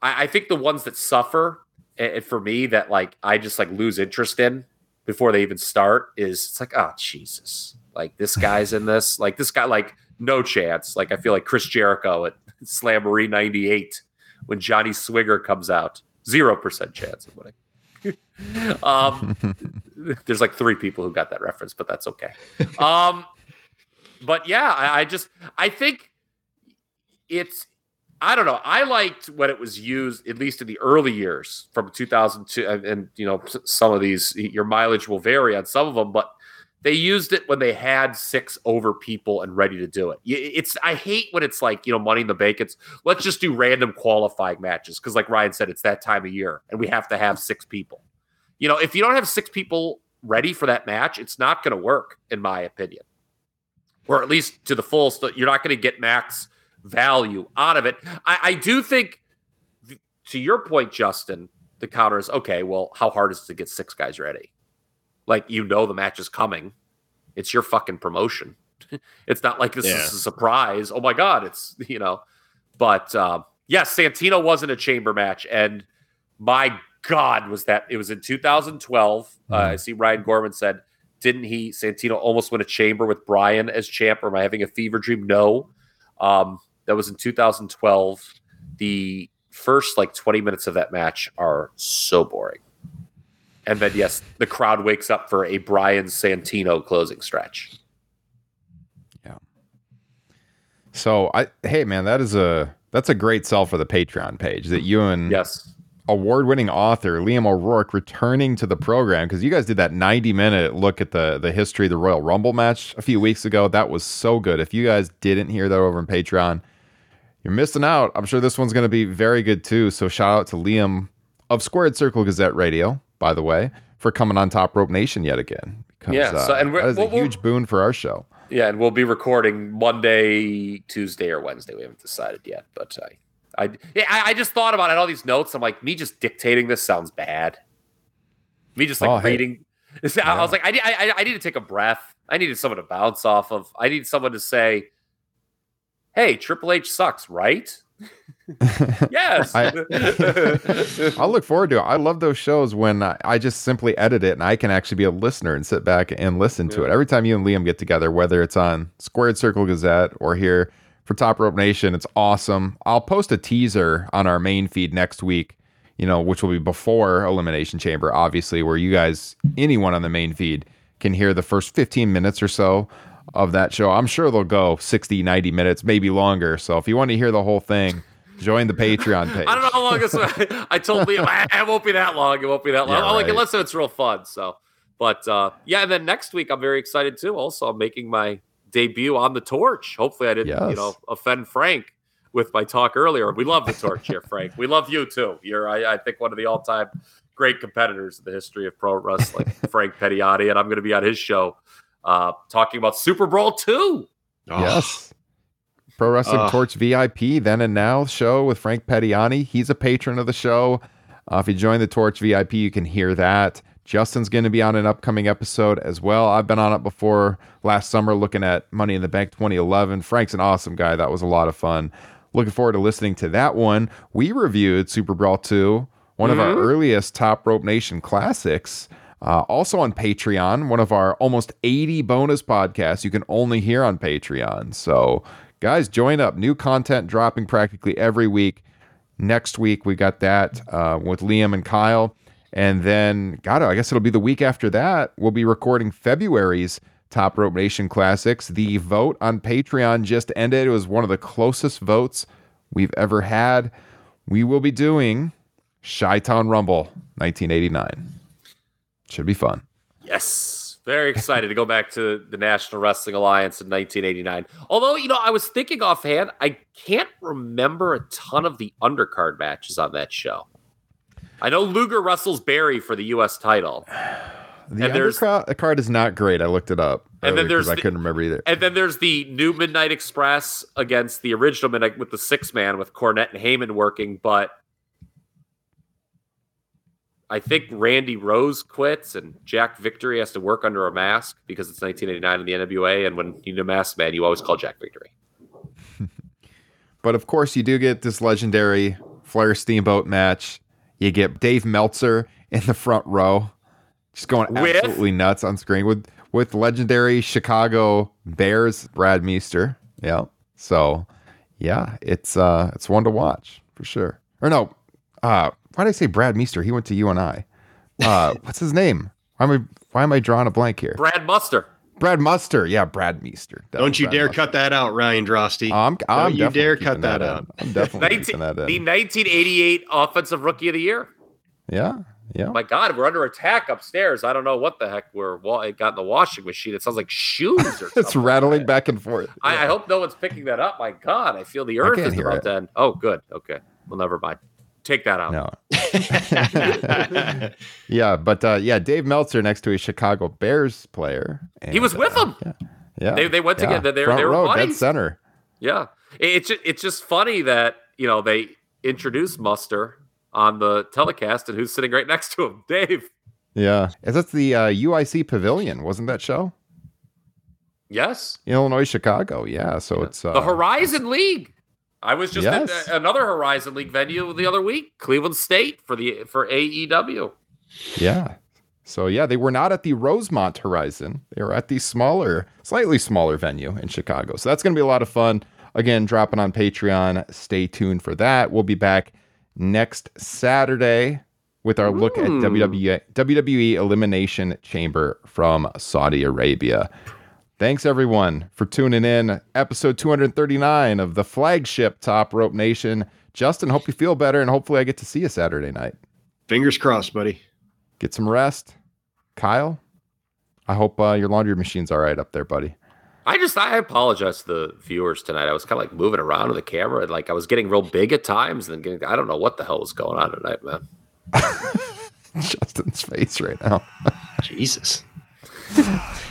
I, I think the ones that suffer and for me that like I just like lose interest in before they even start is it's like, oh Jesus. Like this guy's in this. Like this guy, like no chance. Like I feel like Chris Jericho at Slamboree 98 when Johnny Swinger comes out. Zero percent chance of winning. um there's like three people who got that reference, but that's okay. Um, but yeah, I, I just I think it's I don't know. I liked when it was used, at least in the early years from 2002, and, and you know some of these your mileage will vary on some of them, but they used it when they had six over people and ready to do it. It's I hate when it's like you know Money in the Bank. It's let's just do random qualifying matches because, like Ryan said, it's that time of year and we have to have six people. You know, if you don't have six people ready for that match, it's not going to work, in my opinion. Or at least to the fullest, you're not going to get max value out of it. I, I do think, to your point, Justin, the counter is okay. Well, how hard is it to get six guys ready? Like you know the match is coming. It's your fucking promotion. it's not like this Yeah. is a surprise. Oh my god, it's you know. But um, yes, Santino wasn't a chamber match, and my God, was that it was in 2012. Uh, I see Ryan Gorman said, didn't he Santino almost win a chamber with Bryan as champ? Or am I having a fever dream? No. Um, that was in 2012. The first like 20 minutes of that match are so boring. And then yes, the crowd wakes up for a Bryan Santino closing stretch. Yeah. So I hey man, that is a that's a great sell for the Patreon page that you and Yes. award-winning author Liam O'Rourke returning to the program because you guys did that 90-minute look at the the history of the Royal Rumble match a few weeks ago. That was so good. If you guys didn't hear that over on Patreon, you're missing out. I'm sure this one's going to be very good too. So shout out to Liam of Squared Circle Gazette Radio, by the way, for coming on Top Rope Nation yet again. Because, Yeah, so- uh, and we're- that is a we'll- we'll- huge boon for our show. Yeah, and we'll be recording Monday, Tuesday, or Wednesday. We haven't decided yet, but I, I, yeah, I, I just thought about it. All these notes. I'm like, me just dictating this sounds bad. Me just like Oh, hey. reading. I was like, I, I, I need to take a breath. I needed someone to bounce off of. I need someone to say, "Hey, Triple H sucks, right?" yes. I- I'll look forward to it. I love those shows when I, I just simply edit it and I can actually be a listener and sit back and listen to it. Every time you and Liam get together, whether it's on Squared Circle Gazette or here for Top Rope Nation, it's awesome. I'll post a teaser on our main feed next week, you know, which will be before Elimination Chamber, obviously, where you guys, anyone on the main feed, can hear the first 15 minutes or so of that show. I'm sure they'll go 60, 90 minutes, maybe longer. So if you want to hear the whole thing, join the Patreon page. I don't know how long this. I told Liam "Ah, it won't be that long. It won't be that long. Yeah, like, right. unless it's real fun. So, but uh, yeah, and then next week I'm very excited too. Also, I'm making my debut on the Torch. Hopefully, I didn't you know offend Frank with my talk earlier. We love the Torch here, Frank. We love you too. You're I, I think one of the all time great competitors in the history of pro wrestling, Frank Pettiotti, and I'm going to be on his show uh, talking about Super Brawl two. Yes. Pro Wrestling Ugh. Torch VIP, then and now show with Frank Pettiani. He's a patron of the show. Uh, if you join the Torch VIP, you can hear that. Justin's going to be on an upcoming episode as well. I've been on it before last summer looking at Money in the Bank 2011. Frank's an awesome guy. That was a lot of fun. Looking forward to listening to that one. We reviewed Super Brawl 2, one of our earliest Top Rope Nation classics. Uh, also on Patreon, one of our almost 80 bonus podcasts you can only hear on Patreon. So, guys, join up. New content dropping practically every week. Next week, we got that uh, with Liam and Kyle. And then, God, I guess it'll be the week after that. We'll be recording February's Top Rope Nation Classics. The vote on Patreon just ended. It was one of the closest votes we've ever had. We will be doing Chi Rumble 1989. Should be fun. Yes. Very excited to go back to the National Wrestling Alliance in 1989. Although, you know, I was thinking offhand, I can't remember a ton of the undercard matches on that show. I know Luger wrestles Barry for the U.S. title. The And undercard card is not great. I looked it up. And then there's I couldn't remember either. And then there's the new Midnight Express against the original Midnight with the six man with Cornette and Heyman working, but I think Randy Rose quits and Jack Victory has to work under a mask because it's 1989 in the NWA. And when you need a mask man, you always call Jack Victory. But of course, you do get this legendary Flair Steamboat match. You get Dave Meltzer in the front row, just going With? absolutely nuts on screen with with legendary Chicago Bears Brad Meester. Yeah. So, yeah, it's uh it's one to watch for sure. Or no, uh, why did I say Brad Meester? He went to you and I. Uh, what's his name? Why am I why am I drawing a blank here? Brad Muster. Brad Muster. Yeah, Brad Meester. That Don't you Brad dare Muster. cut that out, Ryan Drosty. I'm, I'm Don't you dare cut that in. out. I'm definitely 19, keeping that the 1988 Offensive Rookie of the Year. Yeah, yeah. My God, we're under attack upstairs. I don't know what the heck we're wa- it got in the washing machine. It sounds like shoes or something. it's rattling back and forth. I, I hope no one's picking that up. My God, I feel the earth is hear about it. to end. Oh, good. Okay. Well, never mind. Take that out. No. yeah, but uh, yeah, Dave Meltzer next to a Chicago Bears player. He was and, with uh, them. Yeah, yeah. They- they went yeah. together. They were- Front they were row, dead buddies. center. Yeah. It- It's just, it's just funny that, you know, they introduced Muster on the telecast and who's sitting right next to him? Dave. Yeah, is that the uh, UIC Pavilion? Wasn't that show Yes. Illinois Chicago? Yeah, so it's uh, the Horizon League. I was just at Yes. a- another Horizon League venue the other week, Cleveland State for the for AEW. Yeah. So yeah, they were not at the Rosemont Horizon. They were at the smaller, slightly smaller venue in Chicago. So that's going to be a lot of fun. Again, dropping on Patreon. Stay tuned for that. We'll be back next Saturday with our look at WWE, WWE Elimination Chamber from Saudi Arabia. Thanks everyone for tuning in. Episode 239 of the flagship Top Rope Nation. Justin, hope you feel better and hopefully I get to see you Saturday night Fingers crossed, buddy. get some rest. Kyle, I hope uh, your laundry machine's all right up there, buddy. I just I apologize to the viewers tonight. I was kind of like moving around with the camera, and like I was getting real big at times, and then getting I don't know what the hell was going on tonight, man. Justin's face right now. Jesus.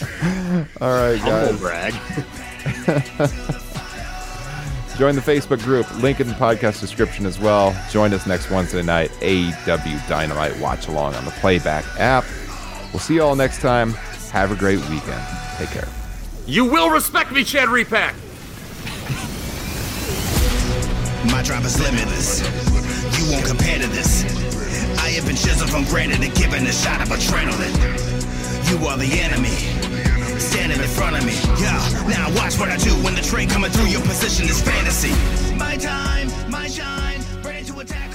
All right, Humble guys. brag. Join the Facebook group, link in the podcast description as well. Join us next Wednesday night, AEW Dynamite Watch Along on the Playback app. We'll see you all next time. Have a great weekend. Take care. You will respect me, Chad Repack. My drive is limitless. You won't compare to this. I have been chiseled from granite and given a shot of adrenaline. You are the enemy standing in front of me. Yeah, now watch what I do when the train coming through your position is fantasy. My time, my shine, ready to attack.